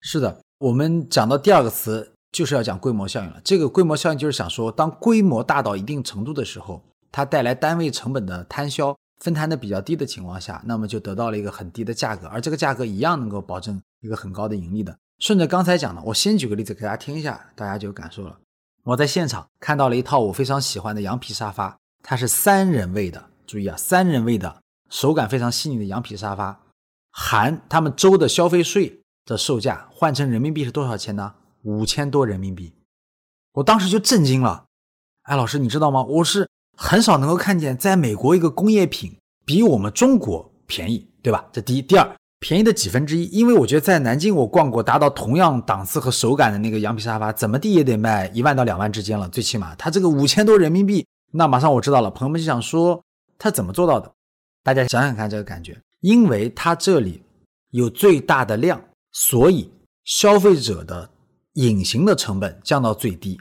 是的，我们讲到第二个词就是要讲规模效应了。这个规模效应就是想说，当规模大到一定程度的时候，它带来单位成本的摊销分摊的比较低的情况下，那么就得到了一个很低的价格，而这个价格一样能够保证一个很高的盈利的。顺着刚才讲的，我先举个例子给大家听一下，大家就有感受了。我在现场看到了一套我非常喜欢的羊皮沙发。它是三人位的，注意啊，三人位的手感非常细腻的羊皮沙发，含他们州的消费税的售价换成人民币是多少钱呢？五千多人民币。我当时就震惊了。哎，老师，你知道吗？我是很少能够看见在美国一个工业品比我们中国便宜，对吧？这第一，第二，便宜的几分之一。因为我觉得在南京我逛过，达到同样档次和手感的那个羊皮沙发，怎么地也得卖一万到两万之间了，最起码它这个五千多人民币。那马上我知道了，朋友们就想说他怎么做到的？大家想想看这个感觉，因为他这里有最大的量，所以消费者的隐形的成本降到最低。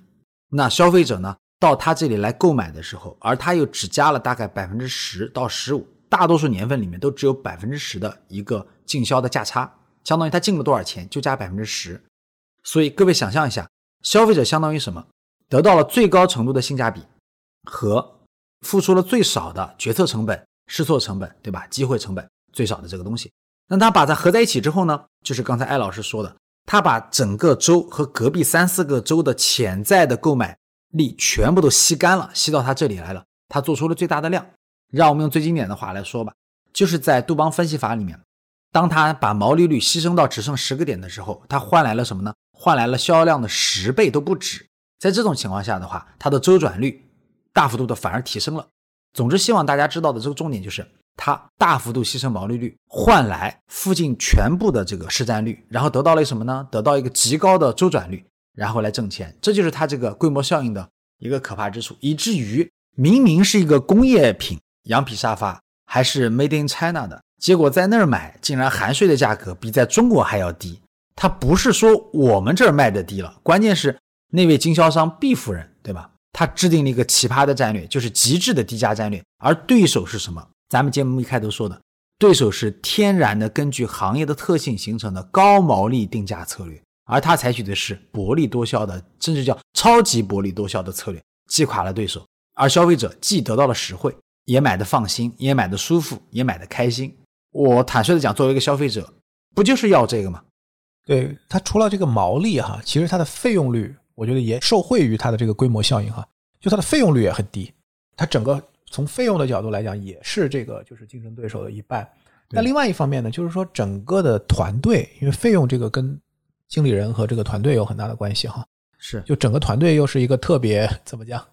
那消费者呢，到他这里来购买的时候，而他又只加了大概百分之十到十五，大多数年份里面都只有百分之十的一个进销的价差，相当于他进了多少钱就加百分之十。所以各位想象一下，消费者相当于什么？得到了最高程度的性价比。和付出了最少的决策成本、试错成本，对吧？机会成本最少的这个东西，那他把它合在一起之后呢？就是刚才艾老师说的，他把整个州和隔壁三四个州的潜在的购买力全部都吸干了，吸到他这里来了。他做出了最大的量。让我们用最经典的话来说吧，就是在杜邦分析法里面，当他把毛利率牺牲到只剩十个点的时候，他换来了什么呢？换来了销量的十倍都不止。在这种情况下的话，它的周转率。大幅度的反而提升了。总之，希望大家知道的这个重点就是，它大幅度牺牲毛利率，换来附近全部的这个市占率，然后得到了什么呢？得到一个极高的周转率，然后来挣钱。这就是它这个规模效应的一个可怕之处。以至于明明是一个工业品羊皮沙发，还是 Made in China 的，结果在那儿买，竟然含税的价格比在中国还要低。它不是说我们这儿卖的低了，关键是那位经销商 B 夫人，对吧？他制定了一个奇葩的战略，就是极致的低价战略。而对手是什么？咱们节目一开头说的，对手是天然的根据行业的特性形成的高毛利定价策略，而他采取的是薄利多销的，甚至叫超级薄利多销的策略，击垮了对手。而消费者既得到了实惠，也买的放心，也买的舒服，也买的开心。我坦率的讲，作为一个消费者，不就是要这个吗？对它除了这个毛利哈，其实它的费用率，我觉得也受惠于它的这个规模效应哈，就它的费用率也很低，它整个从费用的角度来讲，也是这个就是竞争对手的一半。那另外一方面呢，就是说整个的团队，因为费用这个跟经理人和这个团队有很大的关系哈，是就整个团队又是一个特别怎么讲？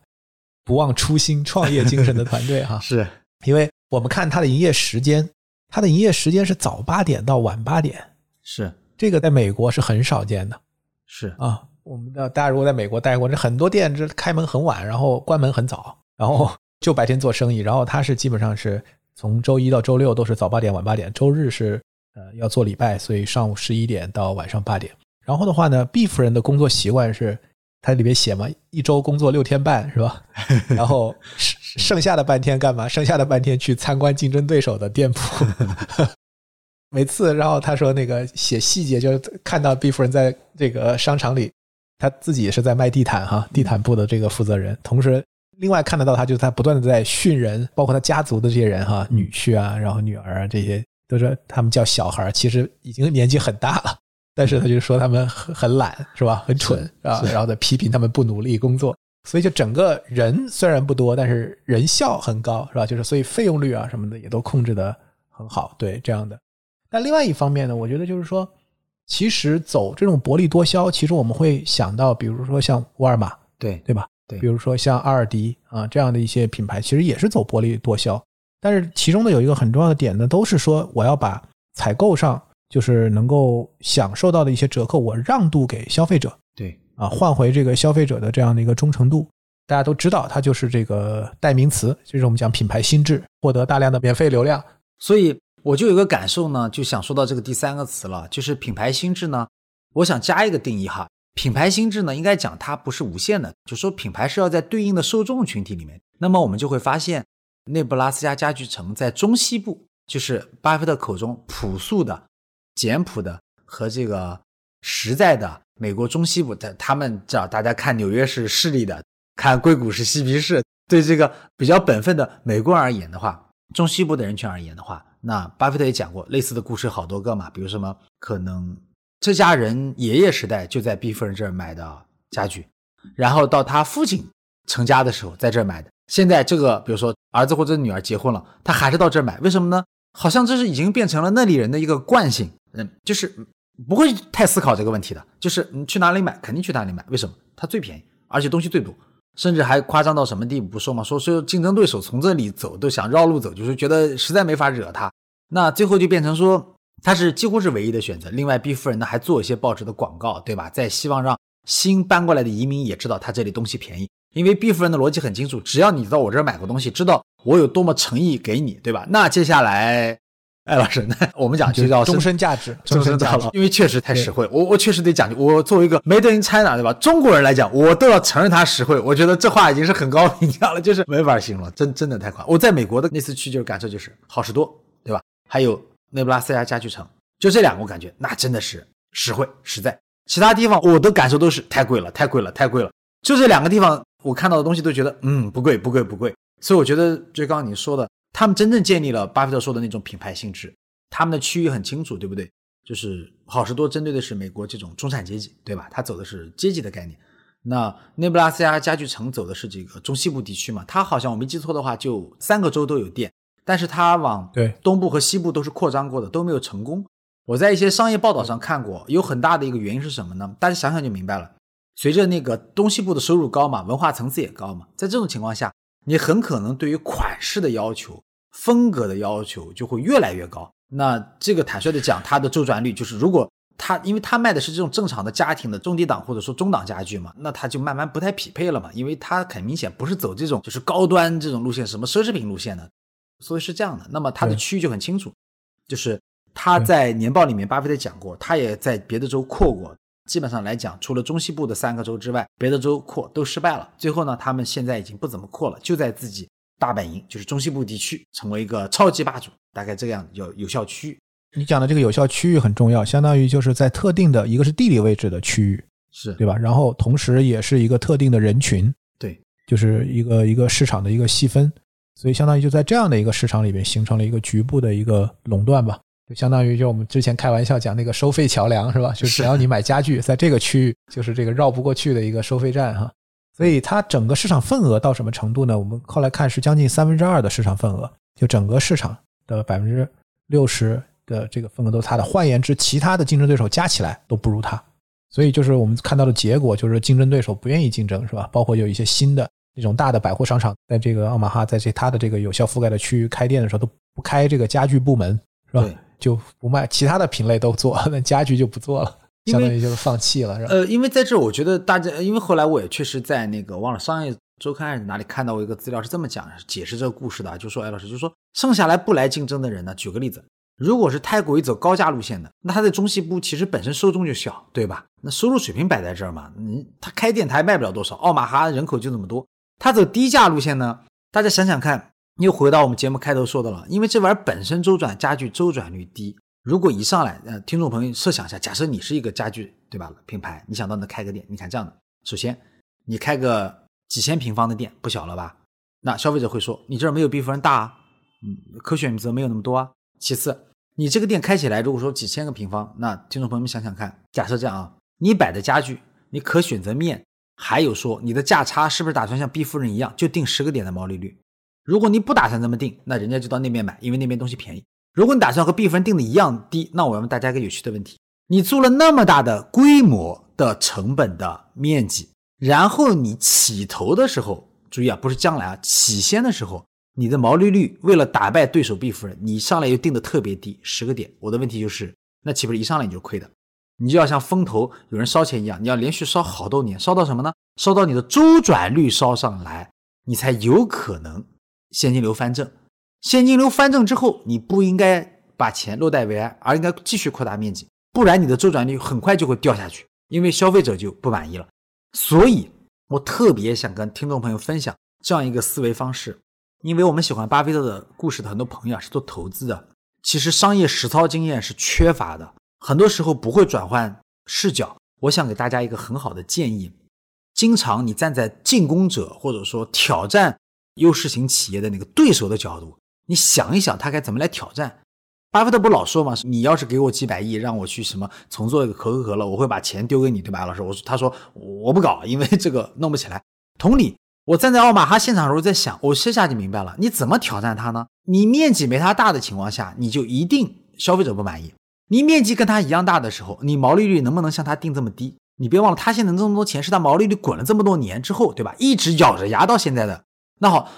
不忘初心、创业精神的团队哈，是因为我们看它的营业时间，它的营业时间是早八点到晚八点，是这个在美国是很少见的是啊。我们的大家如果在美国待过，这很多店这开门很晚，然后关门很早，然后就白天做生意，然后他是基本上是从周一到周六都是早八点晚八点，周日是呃要做礼拜，所以上午十一点到晚上八点。然后的话呢毕夫人的工作习惯是。它里面写嘛，一周工作六天半是吧？然后剩下的半天干嘛？剩下的半天去参观竞争对手的店铺。每次，然后他说那个写细节，就看到毕夫人在这个商场里，他自己也是在卖地毯哈，地毯部的这个负责人。同时，另外看得到他就是他不断的在训人，包括他家族的这些人哈，女婿啊，然后女儿啊，这些都说他们叫小孩，其实已经年纪很大了。但是他就说他们很很懒，是吧？很蠢啊，然后再批评他们不努力工作，所以就整个人虽然不多，但是人效很高，是吧？就是所以费用率啊什么的也都控制的很好，对这样的。但另外一方面呢，我觉得就是说，其实走这种薄利多销，其实我们会想到，比如说像沃尔玛，对对吧？对，比如说像阿尔迪啊这样的一些品牌，其实也是走薄利多销，但是其中的有一个很重要的点呢，都是说我要把采购上。就是能够享受到的一些折扣，我让渡给消费者，对啊，换回这个消费者的这样的一个忠诚度。大家都知道，它就是这个代名词，就是我们讲品牌心智，获得大量的免费流量。所以我就有个感受呢，就想说到这个第三个词了，就是品牌心智呢。我想加一个定义哈，品牌心智呢，应该讲它不是无限的，就说品牌是要在对应的受众群体里面。那么我们就会发现，内布拉斯加家具城在中西部，就是巴菲特口中朴素的。简朴的和这个实在的美国中西部的，他们知道大家看纽约是势利的，看硅谷是嬉皮士。对这个比较本分的美国人而言的话，中西部的人群而言的话，那巴菲特也讲过类似的故事好多个嘛。比如什么，可能这家人爷爷时代就在毕夫人这儿买的家具，然后到他父亲成家的时候在这儿买的。现在这个比如说儿子或者女儿结婚了，他还是到这儿买，为什么呢？好像这是已经变成了那里人的一个惯性。嗯，就是不会太思考这个问题的，就是你去哪里买，肯定去哪里买。为什么？它最便宜，而且东西最多，甚至还夸张到什么地步不说嘛？说是竞争对手从这里走都想绕路走，就是觉得实在没法惹他。那最后就变成说，他是几乎是唯一的选择。另外，毕夫人呢还做一些报纸的广告，对吧？在希望让新搬过来的移民也知道他这里东西便宜。因为毕夫人的逻辑很清楚，只要你到我这儿买过东西，知道我有多么诚意给你，对吧？那接下来。哎，老师，那我们讲就叫终身价值，终身价值，因为确实太实惠。我我确实得讲究。我作为一个 Made in China，对吧？中国人来讲，我都要承认它实惠。我觉得这话已经是很高评价了，就是没法形容，真真的太快。我在美国的那次去，就是感受就是好事多，对吧？还有内布拉斯加家具城，就这两个，我感觉那真的是实惠实在。其他地方我的感受都是太贵了，太贵了，太贵了。就这两个地方，我看到的东西都觉得，嗯，不贵，不贵，不贵。所以我觉得，就刚刚你说的，他们真正建立了巴菲特说的那种品牌性质。他们的区域很清楚，对不对？就是好事多针对的是美国这种中产阶级，对吧？他走的是阶级的概念。那内布拉斯加家具城走的是这个中西部地区嘛？他好像我没记错的话，就三个州都有店，但是他往对东部和西部都是扩张过的，都没有成功。我在一些商业报道上看过，有很大的一个原因是什么呢？大家想想就明白了。随着那个东西部的收入高嘛，文化层次也高嘛，在这种情况下，你很可能对于款式的要求、风格的要求就会越来越高。那这个坦率的讲，它的周转率就是，如果它因为它卖的是这种正常的家庭的中低档或者说中档家具嘛，那它就慢慢不太匹配了嘛，因为它很明显不是走这种就是高端这种路线，什么奢侈品路线的，所以是这样的。那么它的区域就很清楚，就是他在年报里面，巴菲特讲过，他也在别的州扩过，基本上来讲，除了中西部的三个州之外，别的州扩都失败了。最后呢，他们现在已经不怎么扩了，就在自己大本营，就是中西部地区成为一个超级霸主，大概这样有有效区域。你讲的这个有效区域很重要，相当于就是在特定的一个是地理位置的区域，是对吧？然后同时也是一个特定的人群，对，就是一个一个市场的一个细分，所以相当于就在这样的一个市场里边形成了一个局部的一个垄断吧，就相当于就我们之前开玩笑讲那个收费桥梁是吧？就只要你买家具，在这个区域就是这个绕不过去的一个收费站哈。所以它整个市场份额到什么程度呢？我们后来看是将近三分之二的市场份额，就整个市场的百分之六十的这个份额都是它的。换言之，其他的竞争对手加起来都不如它。所以就是我们看到的结果，就是竞争对手不愿意竞争，是吧？包括有一些新的那种大的百货商场，在这个奥马哈，在这它的这个有效覆盖的区域开店的时候，都不开这个家具部门，是吧？就不卖其他的品类都做，那家具就不做了，相当于就是放弃了，是吧？呃，因为在这，我觉得大家，因为后来我也确实在那个忘了商业周刊还是哪里看到过一个资料，是这么讲解释这个故事的，就说哎，老师就说剩下来不来竞争的人呢，举个例子，如果是太过于走高价路线的，那他在中西部其实本身受众就小，对吧？那收入水平摆在这儿嘛，你他开店他还卖不了多少，奥马哈人口就那么多，他走低价路线呢，大家想想看，又回到我们节目开头说的了，因为这玩意儿本身周转家具周转率低。如果一上来，呃，听众朋友设想一下，假设你是一个家具，对吧？品牌，你想到那开个店，你看这样的，首先你开个几千平方的店，不小了吧？那消费者会说，你这儿没有比夫人大啊，嗯，可选择没有那么多啊。其次，你这个店开起来，如果说几千个平方，那听众朋友们想想看，假设这样啊，你摆的家具，你可选择面，还有说你的价差是不是打算像 B 夫人一样，就定十个点的毛利率？如果你不打算这么定，那人家就到那边买，因为那边东西便宜。如果你打算和 B 夫人定的一样低，那我要问大家一个有趣的问题：你做了那么大的规模的成本的面积，然后你起头的时候，注意啊，不是将来啊，起先的时候，你的毛利率为了打败对手 B 夫人，你上来又定的特别低，十个点。我的问题就是，那岂不是一上来你就亏的？你就要像风投有人烧钱一样，你要连续烧好多年，烧到什么呢？烧到你的周转率烧上来，你才有可能现金流翻正。现金流翻正之后，你不应该把钱落袋为安，而应该继续扩大面积，不然你的周转率很快就会掉下去，因为消费者就不满意了。所以我特别想跟听众朋友分享这样一个思维方式，因为我们喜欢巴菲特的故事的很多朋友啊是做投资的，其实商业实操经验是缺乏的，很多时候不会转换视角。我想给大家一个很好的建议：经常你站在进攻者或者说挑战优势型企业的那个对手的角度。你想一想，他该怎么来挑战？巴菲特不老说吗？你要是给我几百亿，让我去什么重做一个可口可乐，我会把钱丢给你，对吧，老师？我说，他说我不搞，因为这个弄不起来。同理，我站在奥马哈现场的时候在想，我这下就明白了，你怎么挑战他呢？你面积没他大的情况下，你就一定消费者不满意。你面积跟他一样大的时候，你毛利率能不能像他定这么低？你别忘了，他现在能这么多钱，是他毛利率滚了这么多年之后，对吧？一直咬着牙到现在的。那好，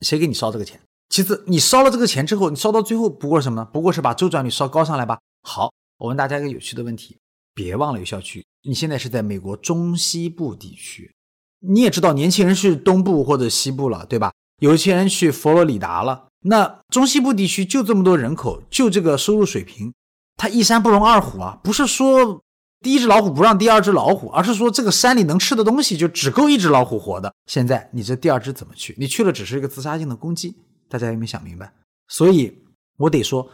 谁给你烧这个钱？其次，你烧了这个钱之后，你烧到最后不过什么呢？不过是把周转率烧高上来吧。好，我问大家一个有趣的问题，别忘了有效区。你现在是在美国中西部地区，你也知道年轻人去东部或者西部了，对吧？有些人去佛罗里达了。那中西部地区就这么多人口，就这个收入水平，它一山不容二虎啊。不是说第一只老虎不让第二只老虎，而是说这个山里能吃的东西就只够一只老虎活的。现在你这第二只怎么去？你去了只是一个自杀性的攻击。大家有没有想明白？所以我得说，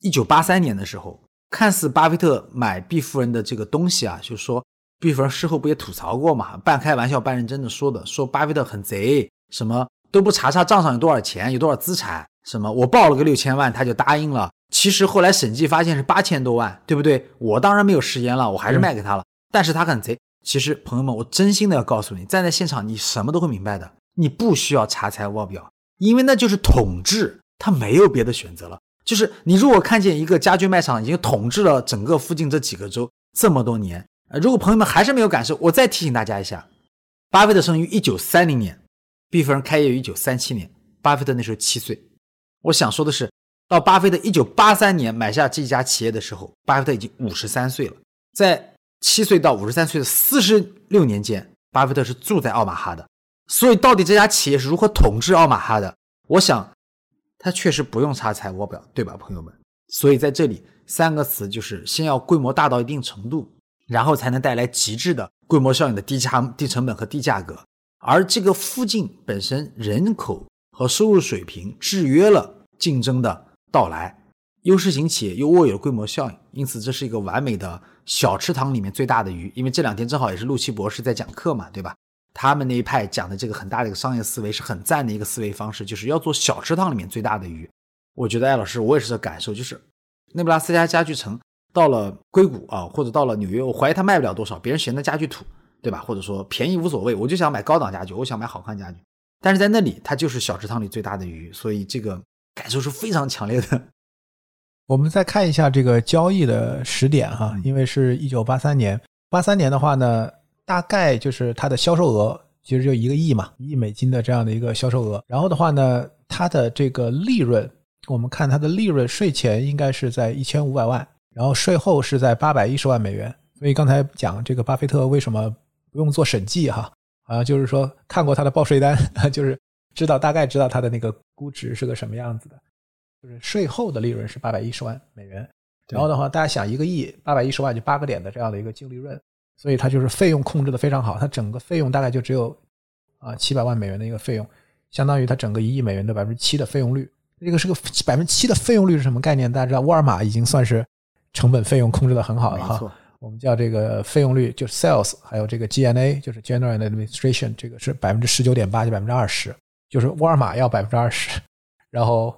一九八三年的时候，看似巴菲特买毕夫人的这个东西啊，就说毕夫人事后不也吐槽过嘛，半开玩笑半认真的说的，说巴菲特很贼，什么都不查查账上有多少钱，有多少资产，什么我报了个六千万他就答应了，其实后来审计发现是八千多万，对不对？我当然没有食言了，我还是卖给他了，但是他很贼。其实朋友们，我真心的要告诉你，站在现场你什么都会明白的，你不需要查财务报表。因为那就是统治，他没有别的选择了。就是你如果看见一个家具卖场已经统治了整个附近这几个州这么多年，呃，如果朋友们还是没有感受，我再提醒大家一下：巴菲特生于一九三零年，毕夫人开业于一九三七年，巴菲特那时候七岁。我想说的是，到巴菲特一九八三年买下这家企业的时候，巴菲特已经五十三岁了。在七岁到五十三岁的四十六年间，巴菲特是住在奥马哈的。所以，到底这家企业是如何统治奥马哈的？我想，他确实不用查财务报表，对吧，朋友们？所以在这里，三个词就是先要规模大到一定程度，然后才能带来极致的规模效应的低价、低成本和低价格。而这个附近本身人口和收入水平制约了竞争的到来。优势型企业又握有规模效应，因此这是一个完美的小池塘里面最大的鱼。因为这两天正好也是陆奇博士在讲课嘛，对吧？他们那一派讲的这个很大的一个商业思维是很赞的一个思维方式，就是要做小池塘里面最大的鱼。我觉得艾老师，我也是这感受，就是内布拉斯加家具城到了硅谷啊，或者到了纽约，我怀疑它卖不了多少，别人嫌他家具土，对吧？或者说便宜无所谓，我就想买高档家具，我想买好看家具。但是在那里，它就是小池塘里最大的鱼，所以这个感受是非常强烈的。我们再看一下这个交易的时点哈，因为是一九八三年，八三年的话呢，大概就是它的销售额其实就一个亿嘛，一亿美金的这样的一个销售额。然后的话呢，它的这个利润，我们看它的利润税前应该是在一千五百万，然后税后是在八百一十万美元。所以刚才讲这个巴菲特为什么不用做审计哈，啊，就是说看过他的报税单，就是知道大概知道它的那个估值是个什么样子的。就是税后的利润是八百一十万美元，然后的话，大家想一个亿八百一十万就八个点的这样的一个净利润，所以它就是费用控制的非常好，它整个费用大概就只有啊七百万美元的一个费用，相当于它整个一亿美元的百分之七的费用率。这个是个百分之七的费用率是什么概念？大家知道沃尔玛已经算是成本费用控制的很好了哈。我们叫这个费用率就是 sales，还有这个 GNA 就是 general administration，这个是百分之十九点八就百分之二十，就是沃尔玛要百分之二十，然后。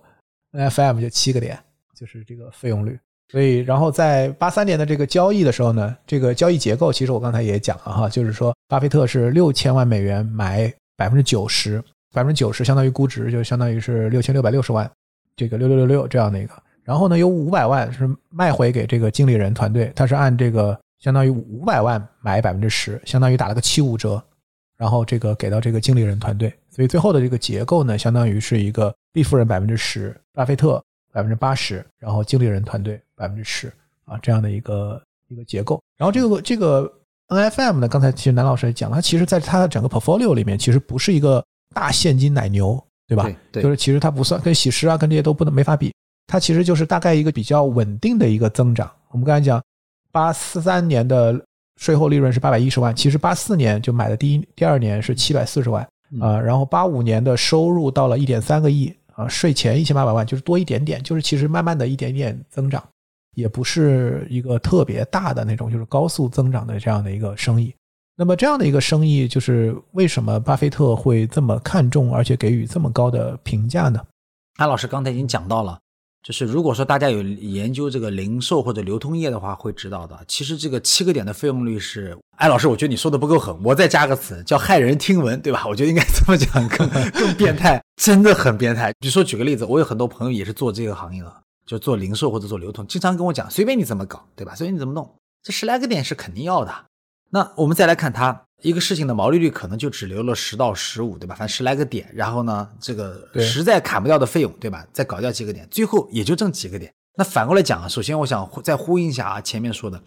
N.F.M 就七个点，就是这个费用率。所以，然后在八三年的这个交易的时候呢，这个交易结构其实我刚才也讲了哈，就是说巴菲特是六千万美元买百分之九十，百分之九十相当于估值就相当于是六千六百六十万，这个六六六六这样的一个。然后呢，有五百万是卖回给这个经理人团队，他是按这个相当于五百万买百分之十，相当于打了个七五折，然后这个给到这个经理人团队。所以最后的这个结构呢，相当于是一个。利夫人百分之十，巴菲特百分之八十，然后经理人团队百分之十啊，这样的一个一个结构。然后这个这个 N.F.M 呢，刚才其实南老师也讲了，它其实在它的整个 portfolio 里面，其实不是一个大现金奶牛，对吧？对，就是其实它不算跟喜诗啊，跟这些都不能没法比。它其实就是大概一个比较稳定的一个增长。我们刚才讲，八四三年的税后利润是八百一十万，其实八四年就买的第一第二年是七百四十万啊，然后八五年的收入到了一点三个亿。啊，税前一千八百万就是多一点点，就是其实慢慢的一点点增长，也不是一个特别大的那种，就是高速增长的这样的一个生意。那么这样的一个生意，就是为什么巴菲特会这么看重，而且给予这么高的评价呢？安老师刚才已经讲到了。就是如果说大家有研究这个零售或者流通业的话，会知道的。其实这个七个点的费用率是，哎老师，我觉得你说的不够狠，我再加个词叫骇人听闻，对吧？我觉得应该 这么讲更更变态，真的很变态。比如说举个例子，我有很多朋友也是做这个行业的，就做零售或者做流通，经常跟我讲，随便你怎么搞，对吧？随便你怎么弄，这十来个点是肯定要的。那我们再来看它。一个事情的毛利率可能就只留了十到十五，对吧？反正十来个点，然后呢，这个实在砍不掉的费用，对吧？再搞掉几个点，最后也就挣几个点。那反过来讲啊，首先我想再呼应一下啊，前面说的，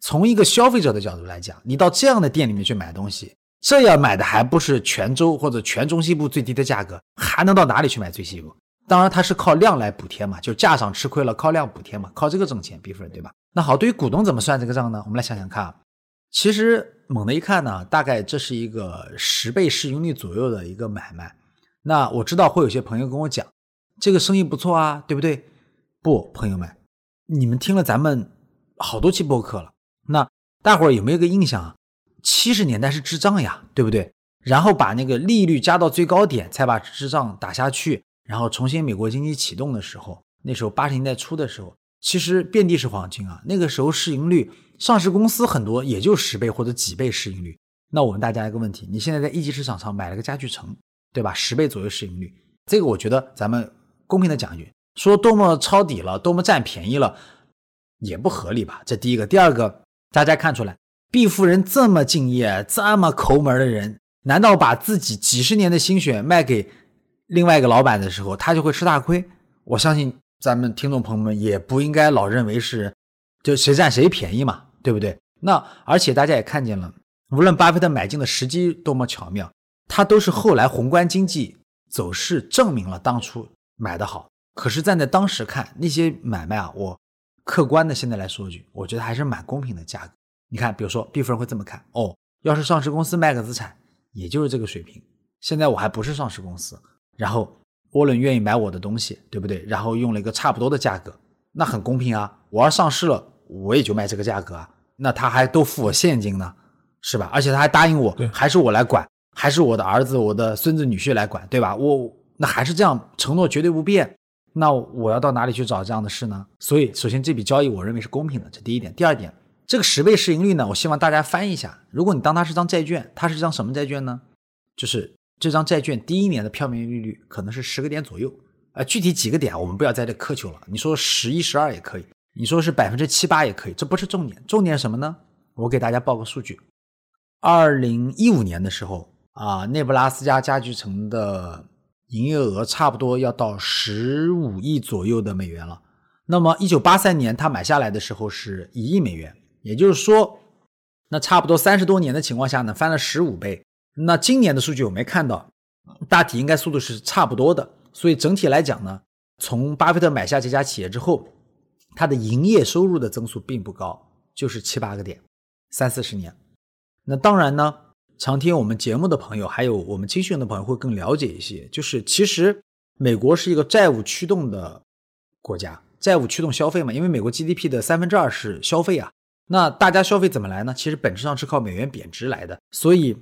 从一个消费者的角度来讲，你到这样的店里面去买东西，这样买的还不是泉州或者全中西部最低的价格，还能到哪里去买最西部？当然，它是靠量来补贴嘛，就价上吃亏了，靠量补贴嘛，靠这个挣钱，比分，对吧？那好，对于股东怎么算这个账呢？我们来想想看啊。其实猛的一看呢，大概这是一个十倍市盈率左右的一个买卖。那我知道会有些朋友跟我讲，这个生意不错啊，对不对？不，朋友们，你们听了咱们好多期播客了，那大伙儿有没有个印象啊？七十年代是滞胀呀，对不对？然后把那个利率加到最高点，才把滞胀打下去，然后重新美国经济启动的时候，那时候八十年代初的时候，其实遍地是黄金啊，那个时候市盈率。上市公司很多也就十倍或者几倍市盈率。那我问大家一个问题：你现在在一级市场上买了个家具城，对吧？十倍左右市盈率，这个我觉得咱们公平的讲一句，说多么抄底了，多么占便宜了，也不合理吧？这第一个。第二个，大家看出来，毕夫人这么敬业、这么抠门的人，难道把自己几十年的心血卖给另外一个老板的时候，他就会吃大亏？我相信咱们听众朋友们也不应该老认为是就谁占谁便宜嘛。对不对？那而且大家也看见了，无论巴菲特买进的时机多么巧妙，他都是后来宏观经济走势证明了当初买的好。可是站在当时看那些买卖啊，我客观的现在来说一句，我觉得还是蛮公平的价格。你看，比如说毕夫人会这么看哦，要是上市公司卖个资产，也就是这个水平。现在我还不是上市公司，然后涡轮愿意买我的东西，对不对？然后用了一个差不多的价格，那很公平啊。我要上市了，我也就卖这个价格啊。那他还都付我现金呢，是吧？而且他还答应我，还是我来管，还是我的儿子、我的孙子、女婿来管，对吧？我那还是这样，承诺绝对不变。那我要到哪里去找这样的事呢？所以，首先这笔交易我认为是公平的，这第一点。第二点，这个十倍市盈率呢，我希望大家翻一下。如果你当它是张债券，它是张什么债券呢？就是这张债券第一年的票面利率可能是十个点左右。呃，具体几个点我们不要在这苛求了。你说十一、十二也可以。你说是百分之七八也可以，这不是重点，重点什么呢？我给大家报个数据：二零一五年的时候啊，内布拉斯加家具城的营业额差不多要到十五亿左右的美元了。那么一九八三年他买下来的时候是一亿美元，也就是说，那差不多三十多年的情况下呢，翻了十五倍。那今年的数据我没看到，大体应该速度是差不多的。所以整体来讲呢，从巴菲特买下这家企业之后。它的营业收入的增速并不高，就是七八个点，三四十年。那当然呢，常听我们节目的朋友，还有我们青训的朋友会更了解一些。就是其实美国是一个债务驱动的国家，债务驱动消费嘛，因为美国 GDP 的三分之二是消费啊。那大家消费怎么来呢？其实本质上是靠美元贬值来的。所以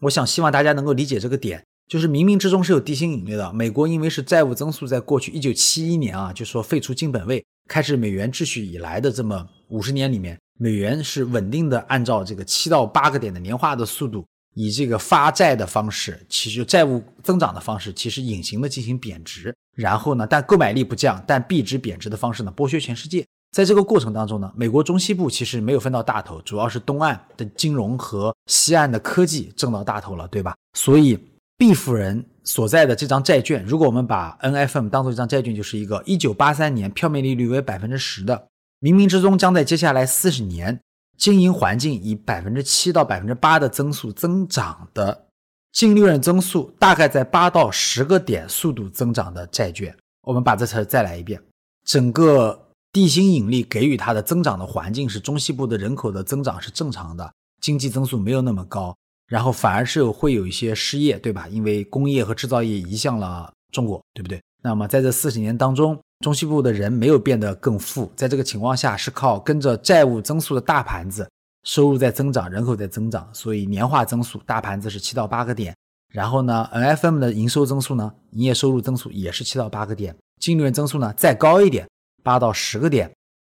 我想希望大家能够理解这个点，就是冥冥之中是有地心引力的。美国因为是债务增速在过去一九七一年啊，就说废除金本位。开始美元秩序以来的这么五十年里面，美元是稳定的按照这个七到八个点的年化的速度，以这个发债的方式，其实债务增长的方式，其实隐形的进行贬值。然后呢，但购买力不降，但币值贬值的方式呢，剥削全世界。在这个过程当中呢，美国中西部其实没有分到大头，主要是东岸的金融和西岸的科技挣到大头了，对吧？所以。毕夫人所在的这张债券，如果我们把 NFM 当做一张债券，就是一个一九八三年票面利率为百分之十的，冥冥之中将在接下来四十年经营环境以百分之七到百分之八的增速增长的净利润增速大概在八到十个点速度增长的债券。我们把这词再来一遍：整个地心引力给予它的增长的环境是中西部的人口的增长是正常的，经济增速没有那么高。然后反而是会有一些失业，对吧？因为工业和制造业移向了中国，对不对？那么在这四十年当中，中西部的人没有变得更富，在这个情况下是靠跟着债务增速的大盘子，收入在增长，人口在增长，所以年化增速大盘子是七到八个点。然后呢，NFM 的营收增速呢，营业收入增速也是七到八个点，净利润增速呢再高一点，八到十个点。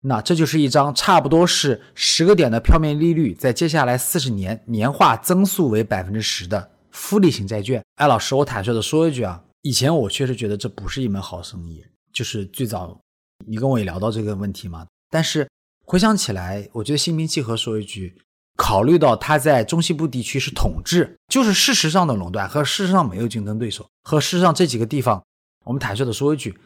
那这就是一张差不多是十个点的票面利率，在接下来四十年年化增速为百分之十的复利型债券。哎，老师，我坦率的说一句啊，以前我确实觉得这不是一门好生意，就是最早你跟我也聊到这个问题嘛。但是回想起来，我觉得心平气和说一句，考虑到它在中西部地区是统治，就是事实上的垄断和事实上没有竞争对手，和事实上这几个地方，我们坦率的说一句。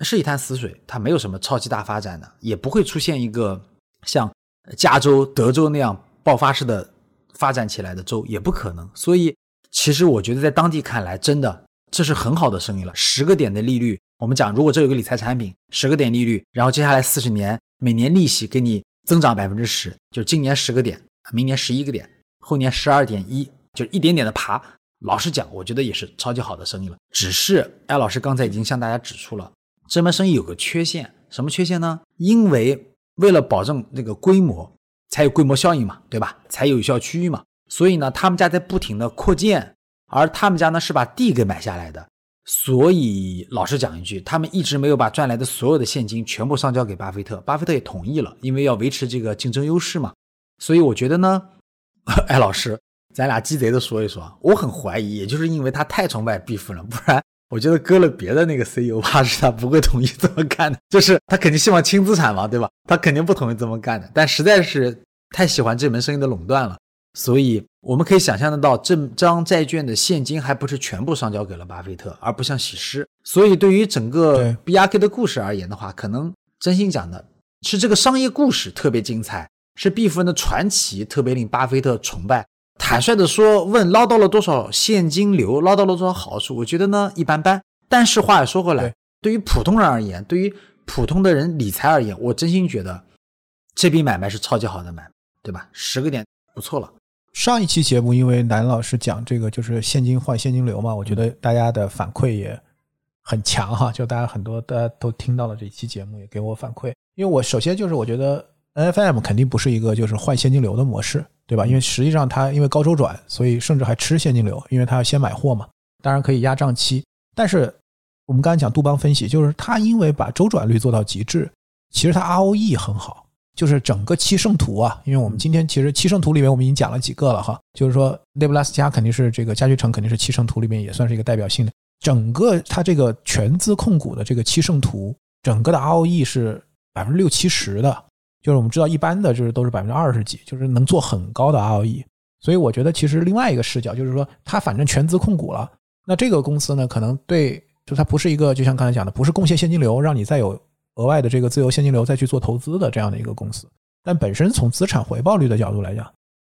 是一潭死水，它没有什么超级大发展的，也不会出现一个像加州、德州那样爆发式的发展起来的州，也不可能。所以，其实我觉得在当地看来，真的这是很好的生意了。十个点的利率，我们讲，如果这有个理财产品，十个点利率，然后接下来四十年每年利息给你增长百分之十，就今年十个点，明年十一个点，后年十二点一，就一点点的爬。老实讲，我觉得也是超级好的生意了。只是艾老师刚才已经向大家指出了。这门生意有个缺陷，什么缺陷呢？因为为了保证那个规模，才有规模效应嘛，对吧？才有效区域嘛。所以呢，他们家在不停的扩建，而他们家呢是把地给买下来的。所以老实讲一句，他们一直没有把赚来的所有的现金全部上交给巴菲特。巴菲特也同意了，因为要维持这个竞争优势嘛。所以我觉得呢，哎，老师，咱俩鸡贼的说一说，我很怀疑，也就是因为他太崇拜毕夫人，不然。我觉得割了别的那个 CEO，怕是他不会同意这么干的。就是他肯定希望轻资产嘛，对吧？他肯定不同意这么干的。但实在是太喜欢这门生意的垄断了，所以我们可以想象得到，这张债券的现金还不是全部上交给了巴菲特，而不像喜诗。所以对于整个 BRK 的故事而言的话，可能真心讲的是这个商业故事特别精彩，是毕夫人的传奇特别令巴菲特崇拜。坦率的说，问捞到了多少现金流，捞到了多少好处？我觉得呢一般般。但是话也说回来，对于普通人而言，对于普通的人理财而言，我真心觉得这笔买卖是超级好的买卖，对吧？十个点不错了。上一期节目因为南老师讲这个就是现金换现金流嘛，我觉得大家的反馈也很强哈，就大家很多大家都听到了这期节目，也给我反馈。因为我首先就是我觉得 NFM 肯定不是一个就是换现金流的模式，对吧？因为实际上它因为高周转，所以甚至还吃现金流，因为它要先买货嘛。当然可以压账期，但是我们刚才讲杜邦分析，就是它因为把周转率做到极致，其实它 ROE 很好。就是整个七圣图啊，因为我们今天其实七圣图里面我们已经讲了几个了哈，就是说内布拉斯加肯定是这个家具城肯定是七圣图里面也算是一个代表性的。整个它这个全资控股的这个七圣图，整个的 ROE 是百分之六七十的，就是我们知道一般的就是都是百分之二十几，就是能做很高的 ROE。所以我觉得其实另外一个视角就是说，它反正全资控股了，那这个公司呢，可能对就它不是一个就像刚才讲的，不是贡献现金流让你再有。额外的这个自由现金流再去做投资的这样的一个公司，但本身从资产回报率的角度来讲，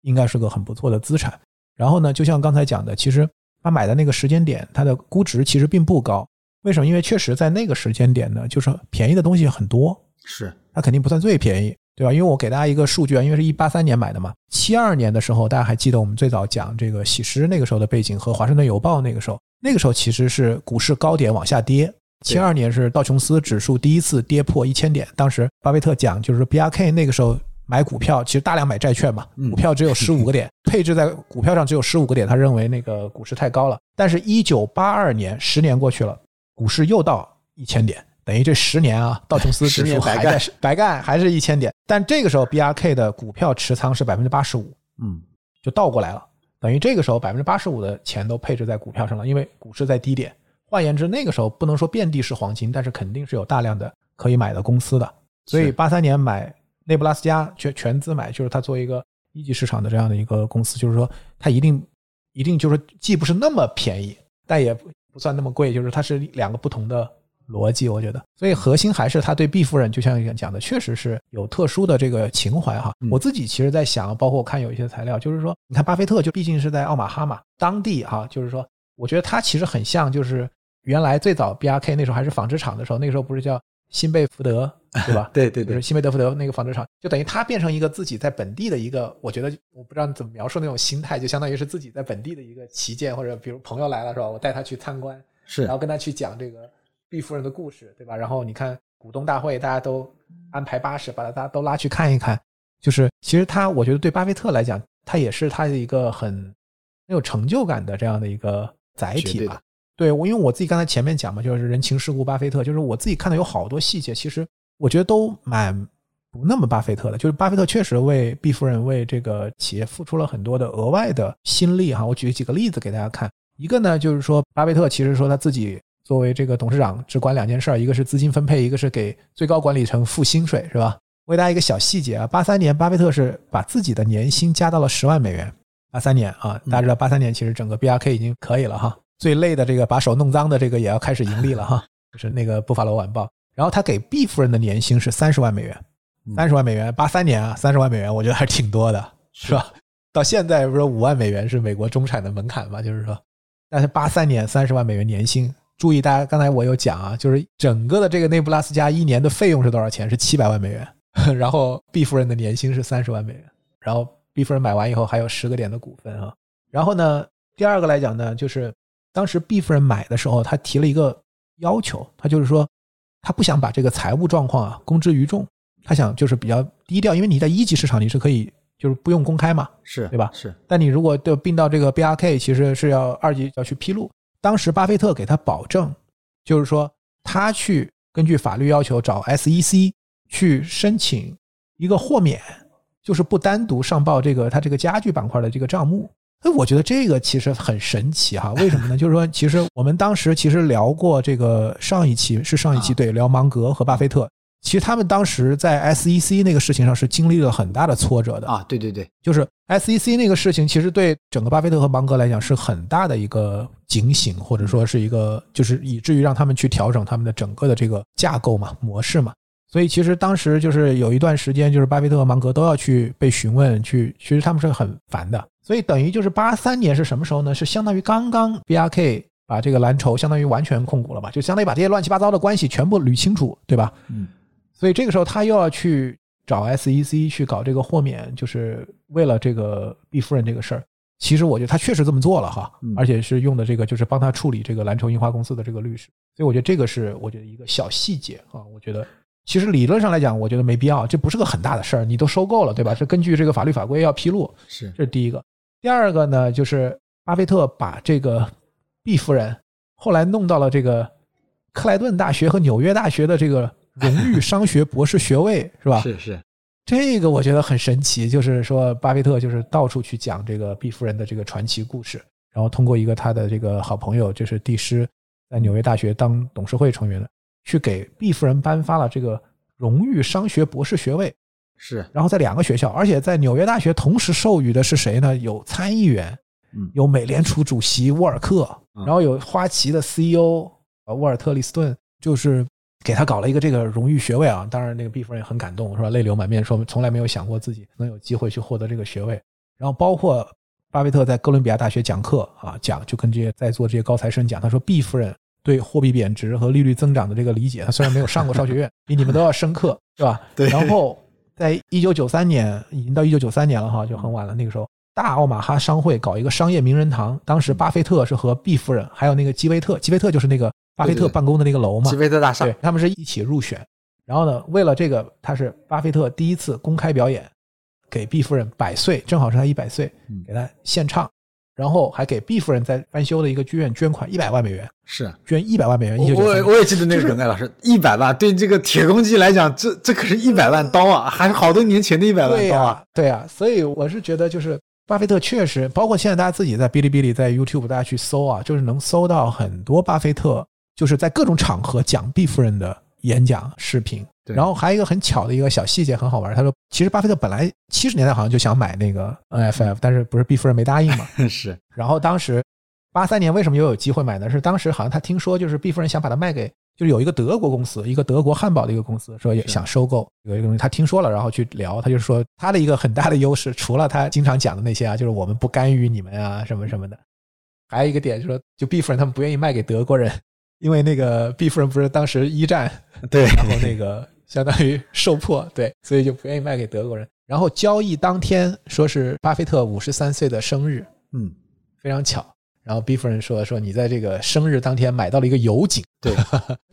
应该是个很不错的资产。然后呢，就像刚才讲的，其实他买的那个时间点，它的估值其实并不高。为什么？因为确实在那个时间点呢，就是便宜的东西很多。是，它肯定不算最便宜，对吧？因为我给大家一个数据啊，因为是一八三年买的嘛，七二年的时候，大家还记得我们最早讲这个喜诗那个时候的背景和华盛顿邮报那个时候，那个时候其实是股市高点往下跌。七二年是道琼斯指数第一次跌破一千点，当时巴菲特讲，就是 B R K 那个时候买股票，其实大量买债券嘛，股票只有十五个点，配置在股票上只有十五个点，他认为那个股市太高了。但是，一九八二年，十年过去了，股市又到一千点，等于这十年啊，道琼斯 指数还在白干，还是一千点。但这个时候 B R K 的股票持仓是百分之八十五，嗯，就倒过来了，等于这个时候百分之八十五的钱都配置在股票上了，因为股市在低点。换言之，那个时候不能说遍地是黄金，但是肯定是有大量的可以买的公司的。所以八三年买内布拉斯加全全资买，就是它作为一个一级市场的这样的一个公司，就是说它一定一定就是既不是那么便宜，但也不算那么贵，就是它是两个不同的逻辑，我觉得。所以核心还是他对毕夫人，就像讲的，确实是有特殊的这个情怀哈。我自己其实在想，包括我看有一些材料，就是说，你看巴菲特就毕竟是在奥马哈嘛，当地哈，就是说，我觉得他其实很像就是。原来最早 B R K 那时候还是纺织厂的时候，那个时候不是叫新贝福德，对吧？对对对，就是新贝德福德那个纺织厂，就等于他变成一个自己在本地的一个，我觉得我不知道怎么描述那种心态，就相当于是自己在本地的一个旗舰，或者比如朋友来了是吧？我带他去参观，是，然后跟他去讲这个毕夫人的故事，对吧？然后你看股东大会，大家都安排巴士把大家都拉去看一看，就是其实他，我觉得对巴菲特来讲，他也是他的一个很很有成就感的这样的一个载体吧。对，我因为我自己刚才前面讲嘛，就是人情世故巴菲特，就是我自己看到有好多细节，其实我觉得都蛮不那么巴菲特的。就是巴菲特确实为毕夫人为这个企业付出了很多的额外的心力哈。我举几个例子给大家看，一个呢就是说巴菲特其实说他自己作为这个董事长只管两件事，一个是资金分配，一个是给最高管理层付薪水，是吧？我给大家一个小细节啊，八三年巴菲特是把自己的年薪加到了十万美元。八三年啊，大家知道八三年其实整个 B R K 已经可以了哈。最累的这个把手弄脏的这个也要开始盈利了哈，就是那个《布法罗晚报》。然后他给 B 夫人的年薪是三十万美元，三十万美元，八三年啊，三十万美元，我觉得还是挺多的，是吧？到现在不是五万美元是美国中产的门槛嘛？就是说，但是八三年三十万美元年薪，注意大家刚才我有讲啊，就是整个的这个内布拉斯加一年的费用是多少钱？是七百万美元。然后毕夫人的年薪是三十万美元，然后毕夫人买完以后还有十个点的股份啊。然后呢，第二个来讲呢，就是。当时毕夫人买的时候，她提了一个要求，她就是说，他不想把这个财务状况啊公之于众，他想就是比较低调，因为你在一级市场你是可以就是不用公开嘛，是对吧？是。但你如果就并到这个 B R K，其实是要二级要去披露。当时巴菲特给他保证，就是说他去根据法律要求找 S E C 去申请一个豁免，就是不单独上报这个他这个家具板块的这个账目。哎，我觉得这个其实很神奇哈，为什么呢？就是说，其实我们当时其实聊过这个上一期是上一期对聊芒格和巴菲特，其实他们当时在 SEC 那个事情上是经历了很大的挫折的啊。对对对，就是 SEC 那个事情，其实对整个巴菲特和芒格来讲是很大的一个警醒，或者说是一个就是以至于让他们去调整他们的整个的这个架构嘛、模式嘛。所以其实当时就是有一段时间，就是巴菲特和芒格都要去被询问，去其实他们是很烦的。所以等于就是八三年是什么时候呢？是相当于刚刚 B R K 把这个蓝筹相当于完全控股了吧？就相当于把这些乱七八糟的关系全部捋清楚，对吧？嗯。所以这个时候他又要去找 S E C 去搞这个豁免，就是为了这个毕夫人这个事儿。其实我觉得他确实这么做了哈嗯，而且是用的这个就是帮他处理这个蓝筹印花公司的这个律师，所以我觉得这个是我觉得一个小细节啊，我觉得。其实理论上来讲，我觉得没必要，这不是个很大的事儿，你都收购了，对吧？是根据这个法律法规要披露，是这是第一个。第二个呢，就是巴菲特把这个毕夫人后来弄到了这个克莱顿大学和纽约大学的这个荣誉商学博士学位，是吧？是是，这个我觉得很神奇，就是说巴菲特就是到处去讲这个毕夫人的这个传奇故事，然后通过一个他的这个好朋友，就是帝师，在纽约大学当董事会成员的，去给毕夫人颁发了这个荣誉商学博士学位。是然后在两个学校，而且在纽约大学同时授予的是谁呢？有参议员，嗯有美联储主席沃尔克，嗯然后有花旗的 CEO 呃沃尔特利斯顿，就是给他搞了一个这个荣誉学位啊。当然，那个毕夫人也很感动，是吧？泪流满面，说从来没有想过自己能有机会去获得这个学位。然后包括巴菲特在哥伦比亚大学讲课啊，讲就跟这些在座这些高材生讲，他说毕夫人对货币贬值和利率增长的这个理解，他虽然没有上过商学院，比你们都要深刻，是吧？对然后在一九九三年，已经到一九九三年了哈，就很晚了。那个时候，大奥马哈商会搞一个商业名人堂，当时巴菲特是和毕夫人还有那个基威特，基威特就是那个巴菲特办公的那个楼嘛巴，菲特大厦对，他们是一起入选。然后呢，为了这个，他是巴菲特第一次公开表演，给毕夫人百岁，正好是他一百岁嗯，给他献唱，然后还给毕夫人在翻修的一个剧院捐款一百万美元，是。捐一百万美元。我我我也记得那个梗，概，老师，一百万对这个铁公鸡来讲，这这可是一百万刀啊，还是好多年前的一百万、刀啊。对啊、所以我是觉得就是巴菲特确实，包括现在大家自己在哔哩哔哩、在 YouTube 大家去搜啊，就是能搜到很多巴菲特就是在各种场合讲毕夫人的演讲视频。然后还有一个很巧的一个小细节很好玩，他说其实巴菲特本来七十年代好像就想买那个 NFF，但是不是毕夫人没答应嘛？是然后当时八三年为什么又有机会买呢？是当时好像他听说就是毕夫人想把它卖给，就是有一个德国公司，一个德国汉堡的一个公司，说也想收购有一个东西，他听说了，然后去聊，他就说他的一个很大的优势，除了他经常讲的那些啊，就是我们不干预你们啊什么什么的，还有一个点就是说，就毕夫人他们不愿意卖给德国人，因为那个毕夫人不是当时一战 对，然后那个相当于受迫，对，所以就不愿意卖给德国人。然后交易当天说是巴菲特五十三岁的生日，嗯，非常巧。然后毕夫人说说你在这个生日当天买到了一个油井，对，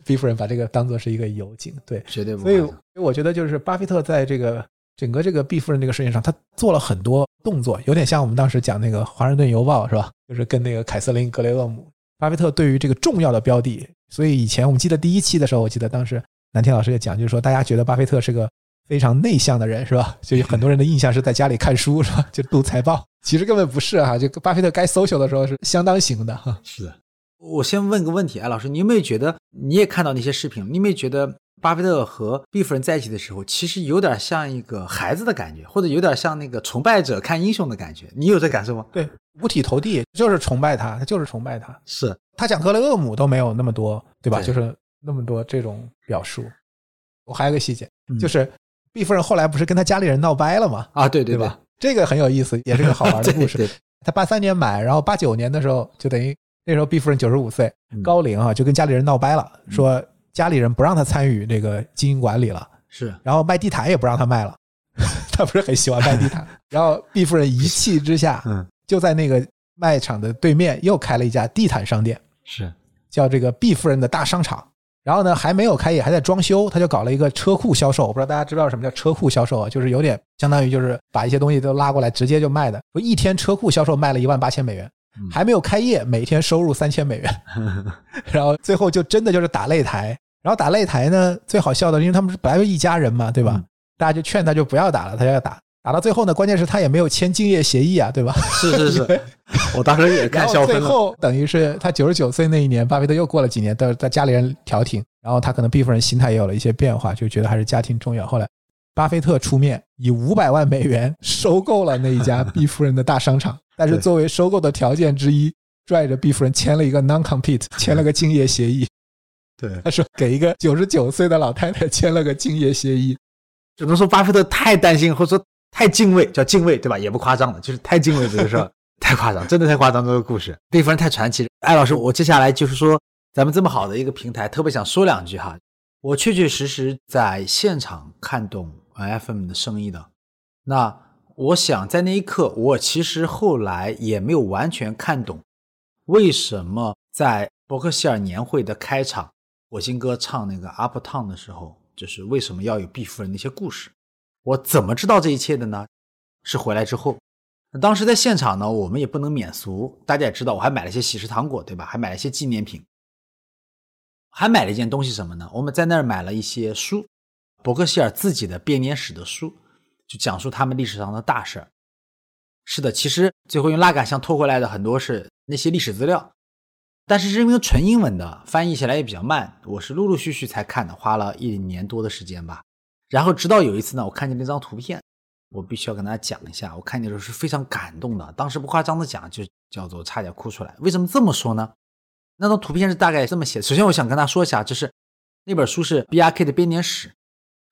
毕夫人把这个当做是一个油井，对，绝对不所以我觉得就是巴菲特在这个整个这个毕夫人这个事情上，他做了很多动作，有点像我们当时讲那个《华盛顿邮报》是吧？就是跟那个凯瑟琳·格雷厄姆，巴菲特对于这个重要的标的，所以以前我们记得第一期的时候，我记得当时南天老师也讲，就是说大家觉得巴菲特是个非常内向的人是吧？就有很多人的印象是在家里看书是吧？就读财报，其实根本不是哈、就巴菲特该 social 的时候是相当行的哈。是的。我先问个问题，哎，老师，你有没有觉得你也看到那些视频？你有没有觉得巴菲特和毕夫人在一起的时候，其实有点像一个孩子的感觉，或者有点像那个崇拜者看英雄的感觉？你有这感受吗？对，五体投地，就是崇拜他，他就是崇拜他。是，他讲格雷厄姆都没有那么多，对吧？对就是那么多这种表述。我还有个细节，嗯就是毕夫人后来不是跟他家里人闹掰了吗？啊，对对对吧？？这个很有意思，也是个好玩的 故事。对，他八三年买，然后八九年的时候，就等于那时候毕夫人九十五岁，嗯高龄啊，就跟家里人闹掰了，说家里人不让他参与这个经营管理了，是然后卖地毯也不让他卖了，他不是很喜欢卖地毯。然后毕夫人一气之下，嗯就在那个卖场的对面又开了一家地毯商店。是，叫这个毕夫人的大商场。然后呢，还没有开业，还在装修，他就搞了一个车库销售。我不知道大家知道什么叫车库销售啊？就是有点相当于就是把一些东西都拉过来直接就卖的。说一天车库销售卖了一万八千美元嗯，还没有开业，每天收入三千美元。然后最后就真的就是打擂台。然后打擂台呢，最好笑的，因为他们是本来就一家人嘛，对吧？嗯大家就劝他就不要打了，他就要打。打到最后呢，关键是他也没有签竞业协议啊，对吧？是是是，我当时也看笑喷了。最后等于是他九十九岁那一年，巴菲特又过了几年，到在家里人调停，然后他可能毕夫人心态也有了一些变化，就觉得还是家庭重要。后来巴菲特出面以五百万美元收购了那一家毕夫人的大商场，但是作为收购的条件之一，拽着毕夫人签了一个 non-compete，签了个竞业协议。对，他说给一个九十九岁的老太太签了个竞业协议。只能说巴菲特太担心，或者说太敬畏，叫敬畏，对吧？也不夸张了，就是太敬畏这个事儿，太夸张，真的太夸张。这个故事，毕夫人太传奇。艾老师，我接下来就是说，咱们这么好的一个平台，特别想说两句哈。我确确实实在现场看懂 FM 的生意的。那我想在那一刻，我其实后来也没有完全看懂，为什么在伯克希尔年会的开场，火星哥唱那个《Up Town》的时候，就是为什么要有毕夫人那些故事？我怎么知道这一切的呢？是回来之后，当时在现场呢，我们也不能免俗，大家也知道，我还买了些喜事糖果，对吧？还买了一些纪念品，还买了一件东西什么呢？我们在那儿买了一些书，伯克希尔自己的编年史的书。就讲述他们历史上的大事儿。是的，其实最后用拉杆箱拖回来的很多是那些历史资料，但是是因为纯英文的，翻译起来也比较慢，我是陆陆续续才看的，花了一年多的时间吧。然后直到有一次呢，我看见那张图片，我必须要跟大家讲一下。我看见的时候是非常感动的，当时不夸张的讲，就叫做差点哭出来。为什么这么说呢？那张图片是大概这么写。首先，我想跟大家说一下，就是那本书是 B R K 的编年史。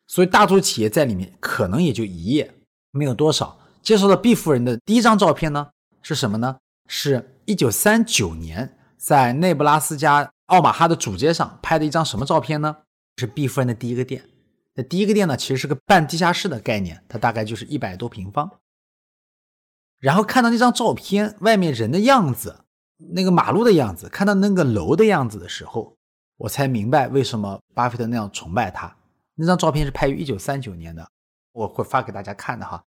所以，大多数企业在里面可能也就一页，没有多少。介绍的毕夫人的第一张照片呢，是什么呢？是一九三九年在内布拉斯加奥马哈的主街上拍的一张什么照片呢？是毕夫人的第一个店。那第一个店呢，其实是个半地下室的概念，它大概就是一百多平方。然后看到那张照片，外面人的样子，那个马路的样子，看到那个楼的样子的时候，我才明白为什么巴菲特那样崇拜他。那张照片是拍于一九三九年的，我会发给大家看的哈。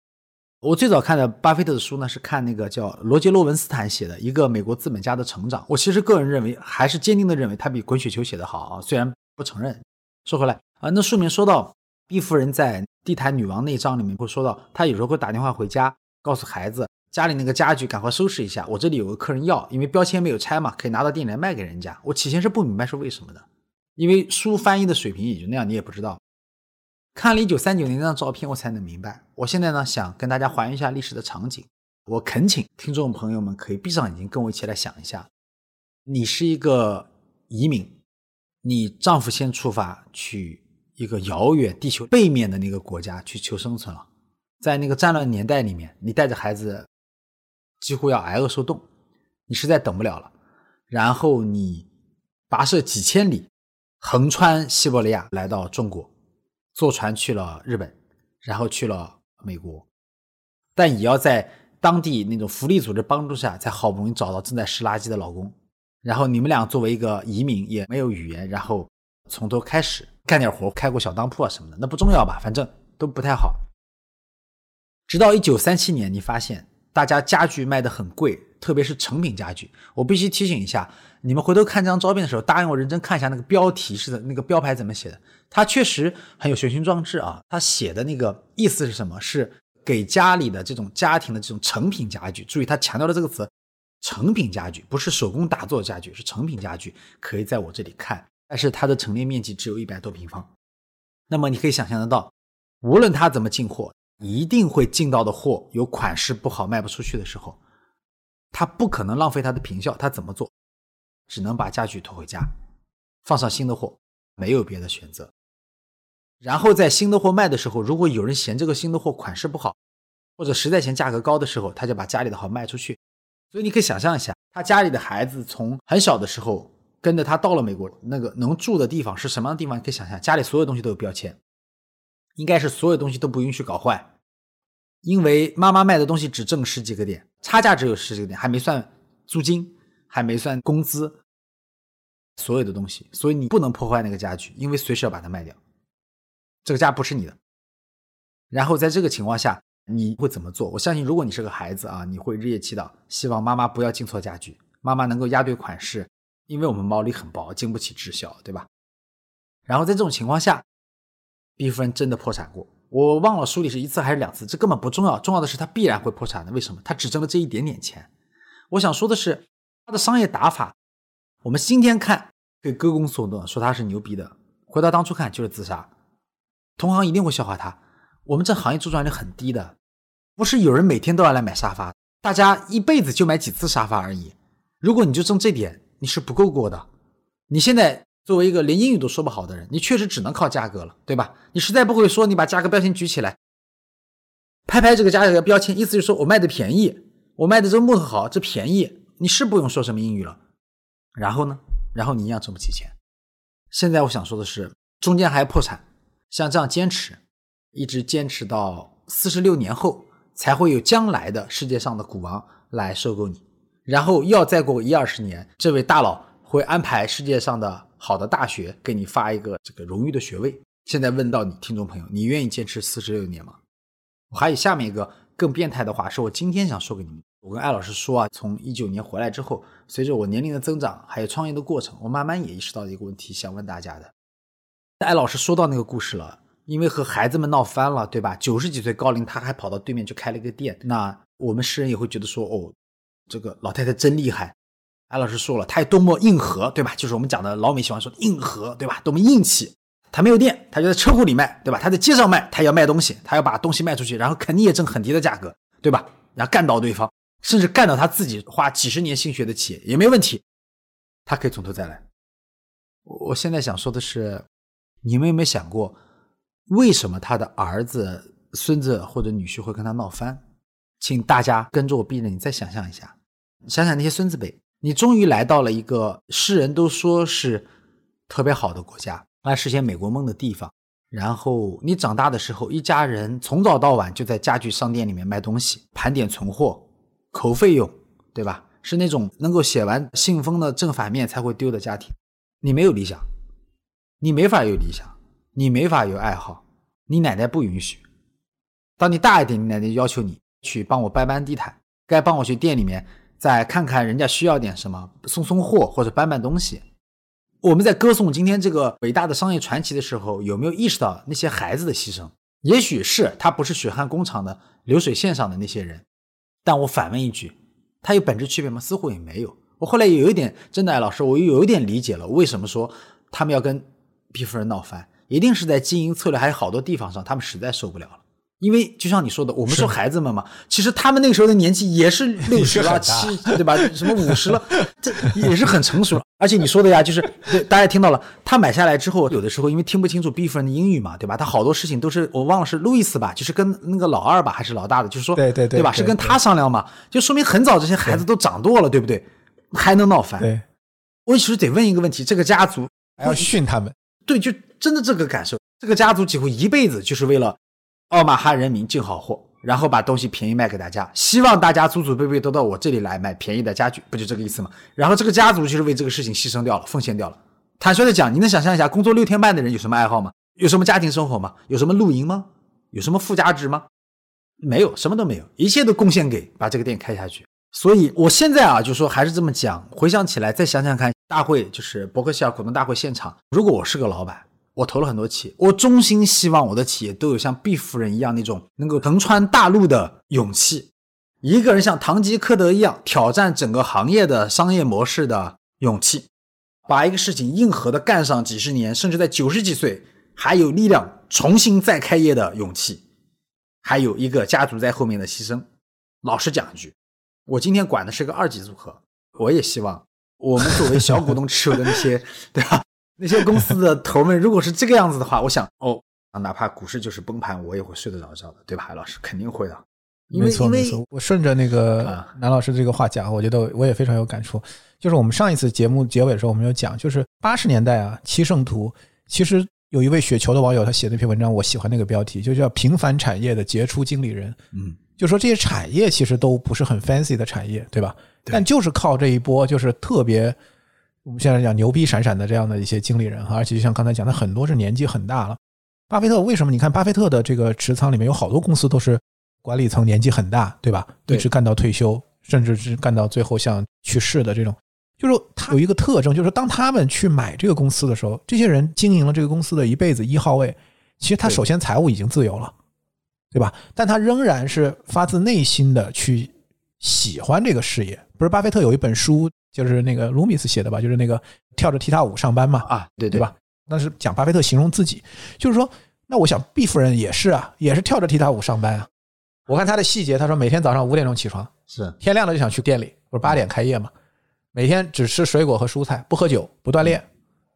我最早看的巴菲特的书呢，是看那个叫罗杰·洛文斯坦写的一个美国资本家的成长。我其实个人认为，还是坚定的认为他比滚雪球写的好啊，虽然不承认。说回来啊，那书里面说到毕夫人在《地毯女王》那章里面会说到，她有时候会打电话回家，告诉孩子家里那个家具赶快收拾一下，我这里有个客人要，因为标签没有拆嘛，可以拿到店里来卖给人家。我起先是不明白是为什么的，因为书翻译的水平也就那样，你也不知道。看了一九三九年那张照片，我才能明白。我现在呢，想跟大家还原一下历史的场景。我恳请听众朋友们可以闭上眼睛，跟我一起来想一下：你是一个移民，你丈夫先出发去一个遥远地球背面的那个国家去求生存了，在那个战乱年代里面，你带着孩子几乎要挨饿受冻，你实在等不了了，然后你跋涉几千里，横穿西伯利亚来到中国。坐船去了日本，然后去了美国，但也要在当地那种福利组织帮助下，才好不容易找到正在拾垃圾的老公。然后你们俩作为一个移民，也没有语言，然后从头开始干点活，开过小当铺啊什么的，那不重要吧？反正都不太好。直到一九三七年，你发现大家家具卖的很贵，特别是成品家具。我必须提醒一下。你们回头看这张照片的时候，答应我认真看一下那个标题是的那个标牌怎么写的。它确实很有雄心壮志啊！他写的那个意思是什么？是给家里的这种家庭的这种成品家具。注意，他强调的这个词“成品家具”，不是手工打造家具，是成品家具。可以在我这里看，但是它的陈列面积只有一百多平方。那么你可以想象得到，无论他怎么进货，一定会进到的货有款式不好卖不出去的时候，他不可能浪费他的平效。他怎么做？只能把家具拖回家，放上新的货，没有别的选择。然后在新的货卖的时候，如果有人嫌这个新的货款式不好，或者实在嫌价格高的时候，他就把家里的好卖出去。所以你可以想象一下，他家里的孩子从很小的时候跟着他到了美国，那个能住的地方是什么样的地方？你可以想象，家里所有东西都有标签，应该是所有东西都不允许搞坏，因为妈妈卖的东西只挣十几个点，差价只有十几个点，还没算租金。还没算工资，所有的东西，所以你不能破坏那个家具，因为随时要把它卖掉。这个家不是你的。然后在这个情况下，你会怎么做？我相信，如果你是个孩子啊，你会日夜祈祷，希望妈妈不要进错家具，妈妈能够压对款式，因为我们毛利很薄，经不起滞销，对吧？然后在这种情况下，毕夫人真的破产过，我忘了书里是一次还是两次，这根本不重要，重要的是他必然会破产的。为什么？他只挣了这一点点钱。我想说的是。他的商业打法，我们今天看可以歌功颂德，说他是牛逼的。回到当初看就是自杀，同行一定会笑话他。我们这行业周转率很低的，不是有人每天都要来买沙发，大家一辈子就买几次沙发而已。如果你就挣这点，你是不够过的。你现在作为一个连英语都说不好的人，你确实只能靠价格了，对吧？你实在不会说，你把价格标签举起来，拍拍这个价格标签，意思就是说我卖的便宜，我卖的这个木头好，这便宜。你是不用说什么英语了，然后呢？然后你一样挣不起钱。现在我想说的是，中间还破产，像这样坚持，一直坚持到四十六年后才会有将来的世界上的股王来收购你。然后要再过一二十年，这位大佬会安排世界上的好的大学给你发一个这个荣誉的学位。现在问到你听众朋友，你愿意坚持四十六年吗？我还有下面一个更变态的话，是我今天想说给你们。我跟艾老师说啊，从一九年回来之后，随着我年龄的增长，还有创业的过程，我慢慢也意识到一个问题，想问大家的。艾老师说到那个故事了，因为和孩子们闹翻了，对吧？九十几岁高龄，他还跑到对面去开了一个店，那我们世人也会觉得说，哦。这个老太太真厉害，艾老师说了，他有多么硬核，对吧？就是我们讲的老美喜欢说的硬核，对吧？多么硬气。他没有店，他就在车库里卖，对吧？他在街上卖，她要卖东西，他要把东西卖出去，然后肯定也挣很低的价格，对吧？然后干倒对方，甚至干倒他自己花几十年心血的企业也没问题，他可以从头再来。我现在想说的是，你们有没有想过，为什么他的儿子、孙子或者女婿会跟他闹翻？请大家跟着我闭着你，再想象一下，想想那些孙子辈，你终于来到了一个世人都说是特别好的国家，来实现美国梦的地方。然后你长大的时候，一家人从早到晚就在家具商店里面卖东西，盘点存货，扣费用，对吧？是那种能够写完信封的正反面才会丢的家庭。你没有理想，你没法有理想，你没法有爱好，你奶奶不允许。当你大一点，你奶奶要求你。去帮我搬搬地毯，该帮我去店里面再看看人家需要点什么，送送货或者搬搬东西。我们在歌颂今天这个伟大的商业传奇的时候，有没有意识到那些孩子的牺牲？也许是他不是血汗工厂的流水线上的那些人，但我反问一句，他有本质区别吗？似乎也没有。我后来也有一点，真的，老师，我又有一点理解了，为什么说他们要跟毕夫人闹翻，一定是在经营策略还有好多地方上，他们实在受不了了。因为就像你说的，我们说孩子们嘛，其实他们那个时候的年纪也是 六十了、七对吧？什么五十了，这也是很成熟了。而且你说的呀，就是对大家听到了，他买下来之后，有的时候因为听不清楚 B 夫人的英语嘛，对吧？他好多事情都是我忘了是路易斯吧，就是跟那个老二吧，还是老大的，就是说对对对吧？是跟他商量嘛，就说明很早这些孩子都长舵了，对不对？还能闹翻？对，我其实得问一个问题：这个家族还要训他们？对，就真的这个感受，这个家族几乎一辈子就是为了。奥马哈人民进好货，然后把东西便宜卖给大家，希望大家祖祖辈辈都到我这里来买便宜的家具，不就这个意思吗？然后这个家族就是为这个事情牺牲掉了，奉献掉了。坦率的讲，你能想象一下，工作六天半的人有什么爱好吗？有什么家庭生活吗？有什么露营吗？有什么附加值吗？没有，什么都没有，一切都贡献给把这个店开下去。所以我现在啊，就说还是这么讲，回想起来再想想看，大会就是伯克希尔股东大会现场，如果我是个老板。我投了很多企业，我衷心希望我的企业都有像毕夫人一样那种能够横穿大陆的勇气，一个人像堂吉诃德一样挑战整个行业的商业模式的勇气，把一个事情硬核的干上几十年，甚至在九十几岁还有力量重新再开业的勇气，还有一个家族在后面的牺牲。老实讲一句，我今天管的是个二级组合，我也希望我们作为小股东持有的那些，对吧？那些公司的头们，如果是这个样子的话，我想哦，哪怕股市就是崩盘，我也会睡得着觉的，对吧，海老师肯定会的。没错没错，我顺着那个南老师这个话讲，我觉得我也非常有感触。就是我们上一次节目结尾的时候，我们有讲，就是八十年代啊，七圣图其实有一位雪球的网友，他写那篇文章，我喜欢那个标题，就叫“平凡产业的杰出经理人”。嗯，就说这些产业其实都不是很 fancy 的产业，对吧？但就是靠这一波，就是特别。我们现在讲牛逼闪闪的这样的一些经理人哈，而且就像刚才讲的，很多是年纪很大了。巴菲特为什么？你看巴菲特的这个持仓里面有好多公司都是管理层年纪很大，对吧？一直干到退休，甚至是干到最后像去世的这种。就是他有一个特征，就是当他们去买这个公司的时候，这些人经营了这个公司的一辈子一号位，其实他首先财务已经自由了，对吧？但他仍然是发自内心的去喜欢这个事业。不是巴菲特有一本书。就是那个卢米斯写的吧，就是那个跳着踢踏舞上班嘛，啊，对对吧？那是讲巴菲特形容自己，就是说，那我想毕夫人也是啊，也是跳着踢踏舞上班啊。我看他的细节，他说每天早上五点钟起床，是天亮了就想去店里，不是八点开业嘛？每天只吃水果和蔬菜，不喝酒，不锻炼，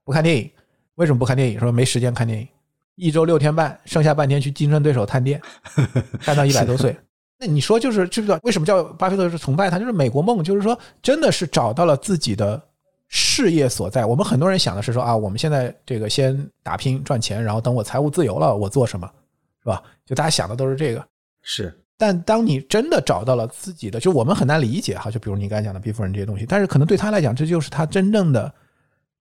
不看电影。为什么不看电影？说没时间看电影。一周六天半，剩下半天去竞争对手探店，干到一百多岁。那你说就是这个为什么叫巴菲特是崇拜他？就是美国梦，就是说真的是找到了自己的事业所在。我们很多人想的是说啊，我们现在这个先打拼赚钱，然后等我财务自由了，我做什么，是吧？就大家想的都是这个。是但当你真的找到了自己的，就我们很难理解哈，就比如你刚才讲的毕夫人这些东西，但是可能对他来讲，这就是他真正的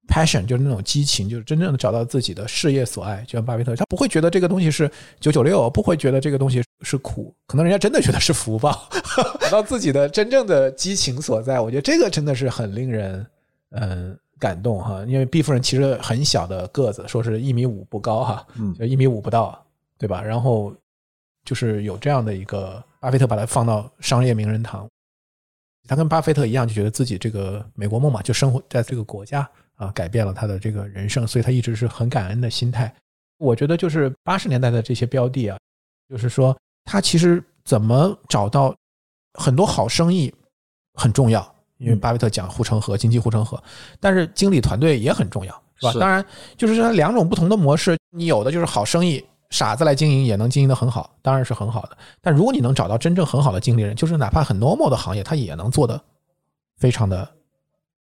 passion，就是那种激情，就是真正的找到自己的事业所爱。就像巴菲特，他不会觉得这个东西是九九六，不会觉得这个东西是苦，可能人家真的觉得是福报，找到自己的真正的激情所在。我觉得这个真的是很令人嗯感动哈，因为毕夫人其实很小的个子，说是一米五不高哈，嗯就一米五不到，对吧？然后就是有这样的一个巴菲特把他放到商业名人堂，他跟巴菲特一样，就觉得自己这个美国梦嘛，就生活在这个国家啊，改变了他的这个人生，所以他一直是很感恩的心态。我觉得就是八十年代的这些标的啊，就是说他其实怎么找到很多好生意很重要，因为巴菲特讲护城河、经济护城河，但是经理团队也很重要，是吧？当然，就是说两种不同的模式，你有的就是好生意，傻子来经营也能经营的很好，当然是很好的。但如果你能找到真正很好的经理人，就是哪怕很 normal 的行业，他也能做的非常的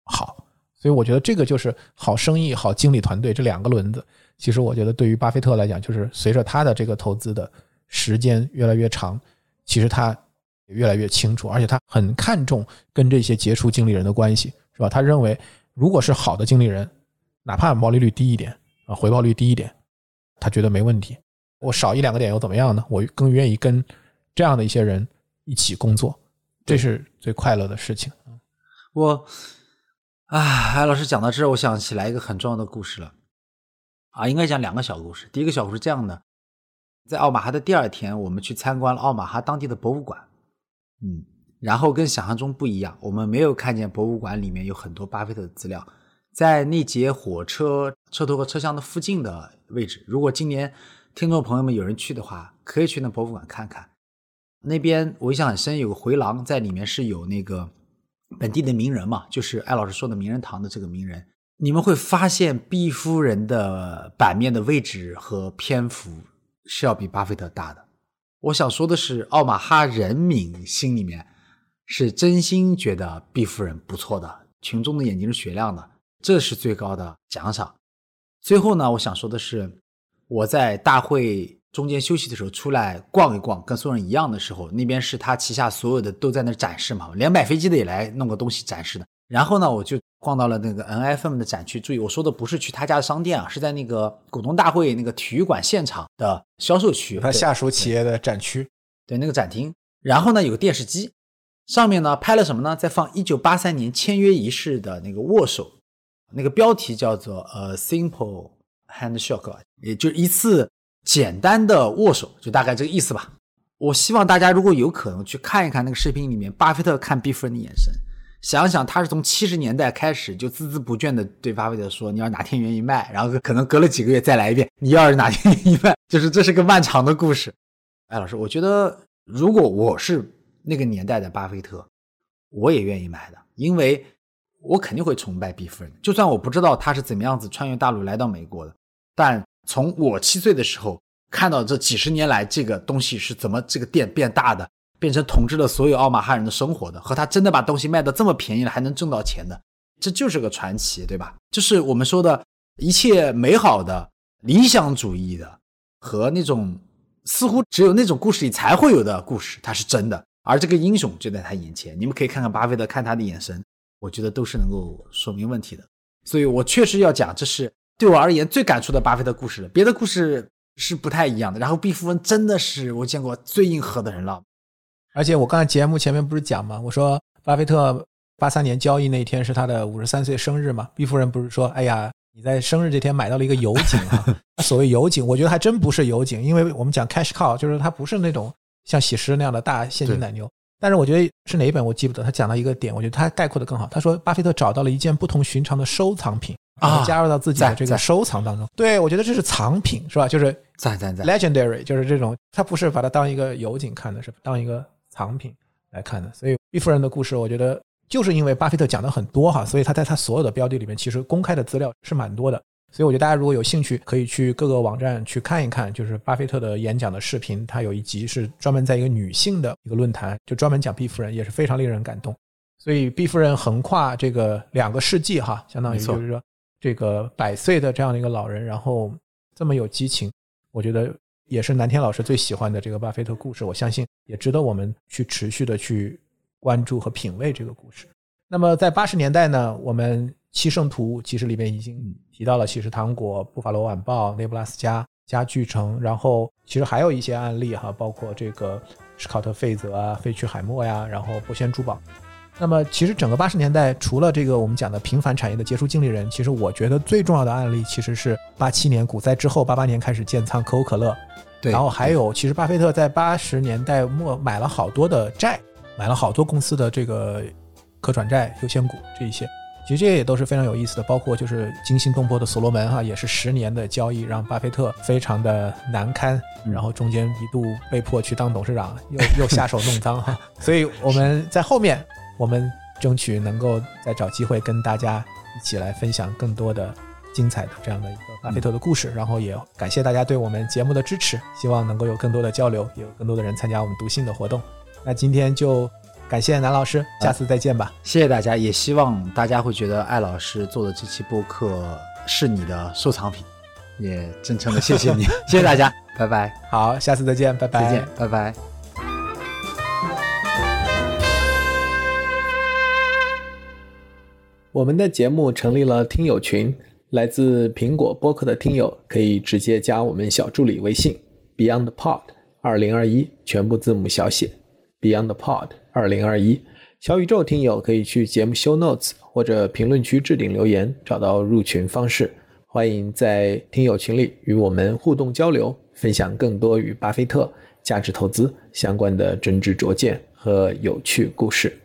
好。所以我觉得这个就是好生意、好经理团队这两个轮子。其实我觉得对于巴菲特来讲，就是随着他的这个投资的时间越来越长，其实他也越来越清楚，而且他很看重跟这些杰出经理人的关系，是吧？他认为如果是好的经理人，哪怕毛利率低一点啊，回报率低一点，他觉得没问题。我少一两个点又怎么样呢？我更愿意跟这样的一些人一起工作，这是最快乐的事情。我，啊，艾老师讲到这儿，我想起来一个很重要的故事了，啊，应该讲两个小故事。第一个小故事这样的，在奥马哈的第二天，我们去参观了奥马哈当地的博物馆，嗯，然后跟想象中不一样，我们没有看见博物馆里面有很多巴菲特的资料，在那节火车车头和车厢的附近的位置。如果今年听众朋友们有人去的话，可以去那博物馆看看。那边我印象很深，有个回廊，在里面是有那个本地的名人嘛，就是艾老师说的名人堂的这个名人。你们会发现，毕夫人的版面的位置和篇幅是要比巴菲特大的。我想说的是，奥马哈人民心里面是真心觉得毕夫人不错的，群众的眼睛是雪亮的，这是最高的奖赏。最后呢，我想说的是，我在大会中间休息的时候出来逛一逛，跟所有人一样的时候，那边是他旗下所有的都在那展示嘛，连买飞机的也来弄个东西展示的。然后呢，我就逛到了那个 NFM 的展区。注意，我说的不是去他家的商店啊，是在那个股东大会那个体育馆现场的销售区，他下属企业的展区，对那个展厅。然后呢，有个电视机，上面呢拍了什么呢？在放1983年签约仪式的那个握手，那个标题叫做呃 Simple Handshake，也就是一次简单的握手，就大概这个意思吧。我希望大家如果有可能去看一看那个视频里面巴菲特看毕夫人的眼神，想想他是从七十年代开始就孜孜不倦的对巴菲特说：“你要哪天愿意卖？”然后可能隔了几个月再来一遍：“你要是哪天愿意卖？”就是这是个漫长的故事。哎，老师，我觉得如果我是那个年代的巴菲特，我也愿意买的，因为我肯定会崇拜毕夫人。就算我不知道他是怎么样子穿越大陆来到美国的，但从我七岁的时候看到这几十年来这个东西是怎么这个店变大的，变成统治了所有奥马哈人的生活的，和他真的把东西卖的这么便宜了还能挣到钱的，这就是个传奇，对吧？就是我们说的一切美好的、理想主义的和那种似乎只有那种故事里才会有的故事，它是真的。而这个英雄就在他眼前，你们可以看看巴菲特看他的眼神，我觉得都是能够说明问题的。所以我确实要讲，这是对我而言最感触的巴菲特故事了。别的故事是不太一样的。然后毕福文真的是我见过最硬核的人了。而且我刚才节目前面不是讲吗？我说巴菲特八三年交易那一天是他的五十三岁生日嘛？毕夫人不是说，哎呀，你在生日这天买到了一个油井啊？所谓油井，我觉得还真不是油井，因为我们讲 cash cow，就是它不是那种像喜诗那样的大现金奶牛。但是我觉得是哪一本我记不得，他讲到一个点，我觉得他概括的更好。他说巴菲特找到了一件不同寻常的收藏品，啊加入到自己的这个收藏当中。对，我觉得这是藏品，是吧？就是在在在！legendary，就是这种，他不是把它当一个油井看的，是当一个藏品来看的。所以毕夫人的故事，我觉得就是因为巴菲特讲的很多哈，所以他在他所有的标的里面，其实公开的资料是蛮多的。所以我觉得大家如果有兴趣，可以去各个网站去看一看，就是巴菲特的演讲的视频，他有一集是专门在一个女性的一个论坛，就专门讲毕夫人，也是非常令人感动。所以毕夫人横跨这个两个世纪哈，相当于就是说这个百岁的这样的一个老人，然后这么有激情，我觉得也是南天老师最喜欢的这个巴菲特故事，我相信也值得我们去持续的去关注和品味这个故事。那么在八十年代呢，我们七圣图其实里面已经提到了其实糖果、布法罗晚报、内布拉斯加、家具城，然后其实还有一些案例哈，包括这个史考特费泽啊、费区海默呀，然后波轩珠宝。那么其实整个八十年代，除了这个我们讲的平凡产业的杰出经理人，其实我觉得最重要的案例其实是八七年股灾之后，八八年开始建仓可口可乐。对，然后还有，其实巴菲特在八十年代末买了好多的债，买了好多公司的这个可转债、优先股这一些，其实这些也都是非常有意思的。包括就是惊心动魄的所罗门哈，也是十年的交易，让巴菲特非常的难堪，然后中间一度被迫去当董事长，又又下手弄脏哈。所以我们在后面，我们争取能够再找机会跟大家一起来分享更多的。精彩的这样的一个巴菲特的故事，然后也感谢大家对我们节目的支持，希望能够有更多的交流，也有更多的人参加我们读信的活动。那今天就感谢南老师，下次再见吧。谢谢大家，也希望大家会觉得艾老师做的这期播客是你的收藏品，也真诚的谢谢你，谢谢大家，拜拜。好，下次再见，拜拜。再见，拜拜。我们的节目成立了听友群。来自苹果播客的听友可以直接加我们小助理微信 BeyondPod 二零二一，全部字母小写 BeyondPod 二零二一。小宇宙听友可以去节目 Show Notes 或者评论区置顶留言，找到入群方式。欢迎在听友群里与我们互动交流，分享更多与巴菲特价值投资相关的真知灼见和有趣故事。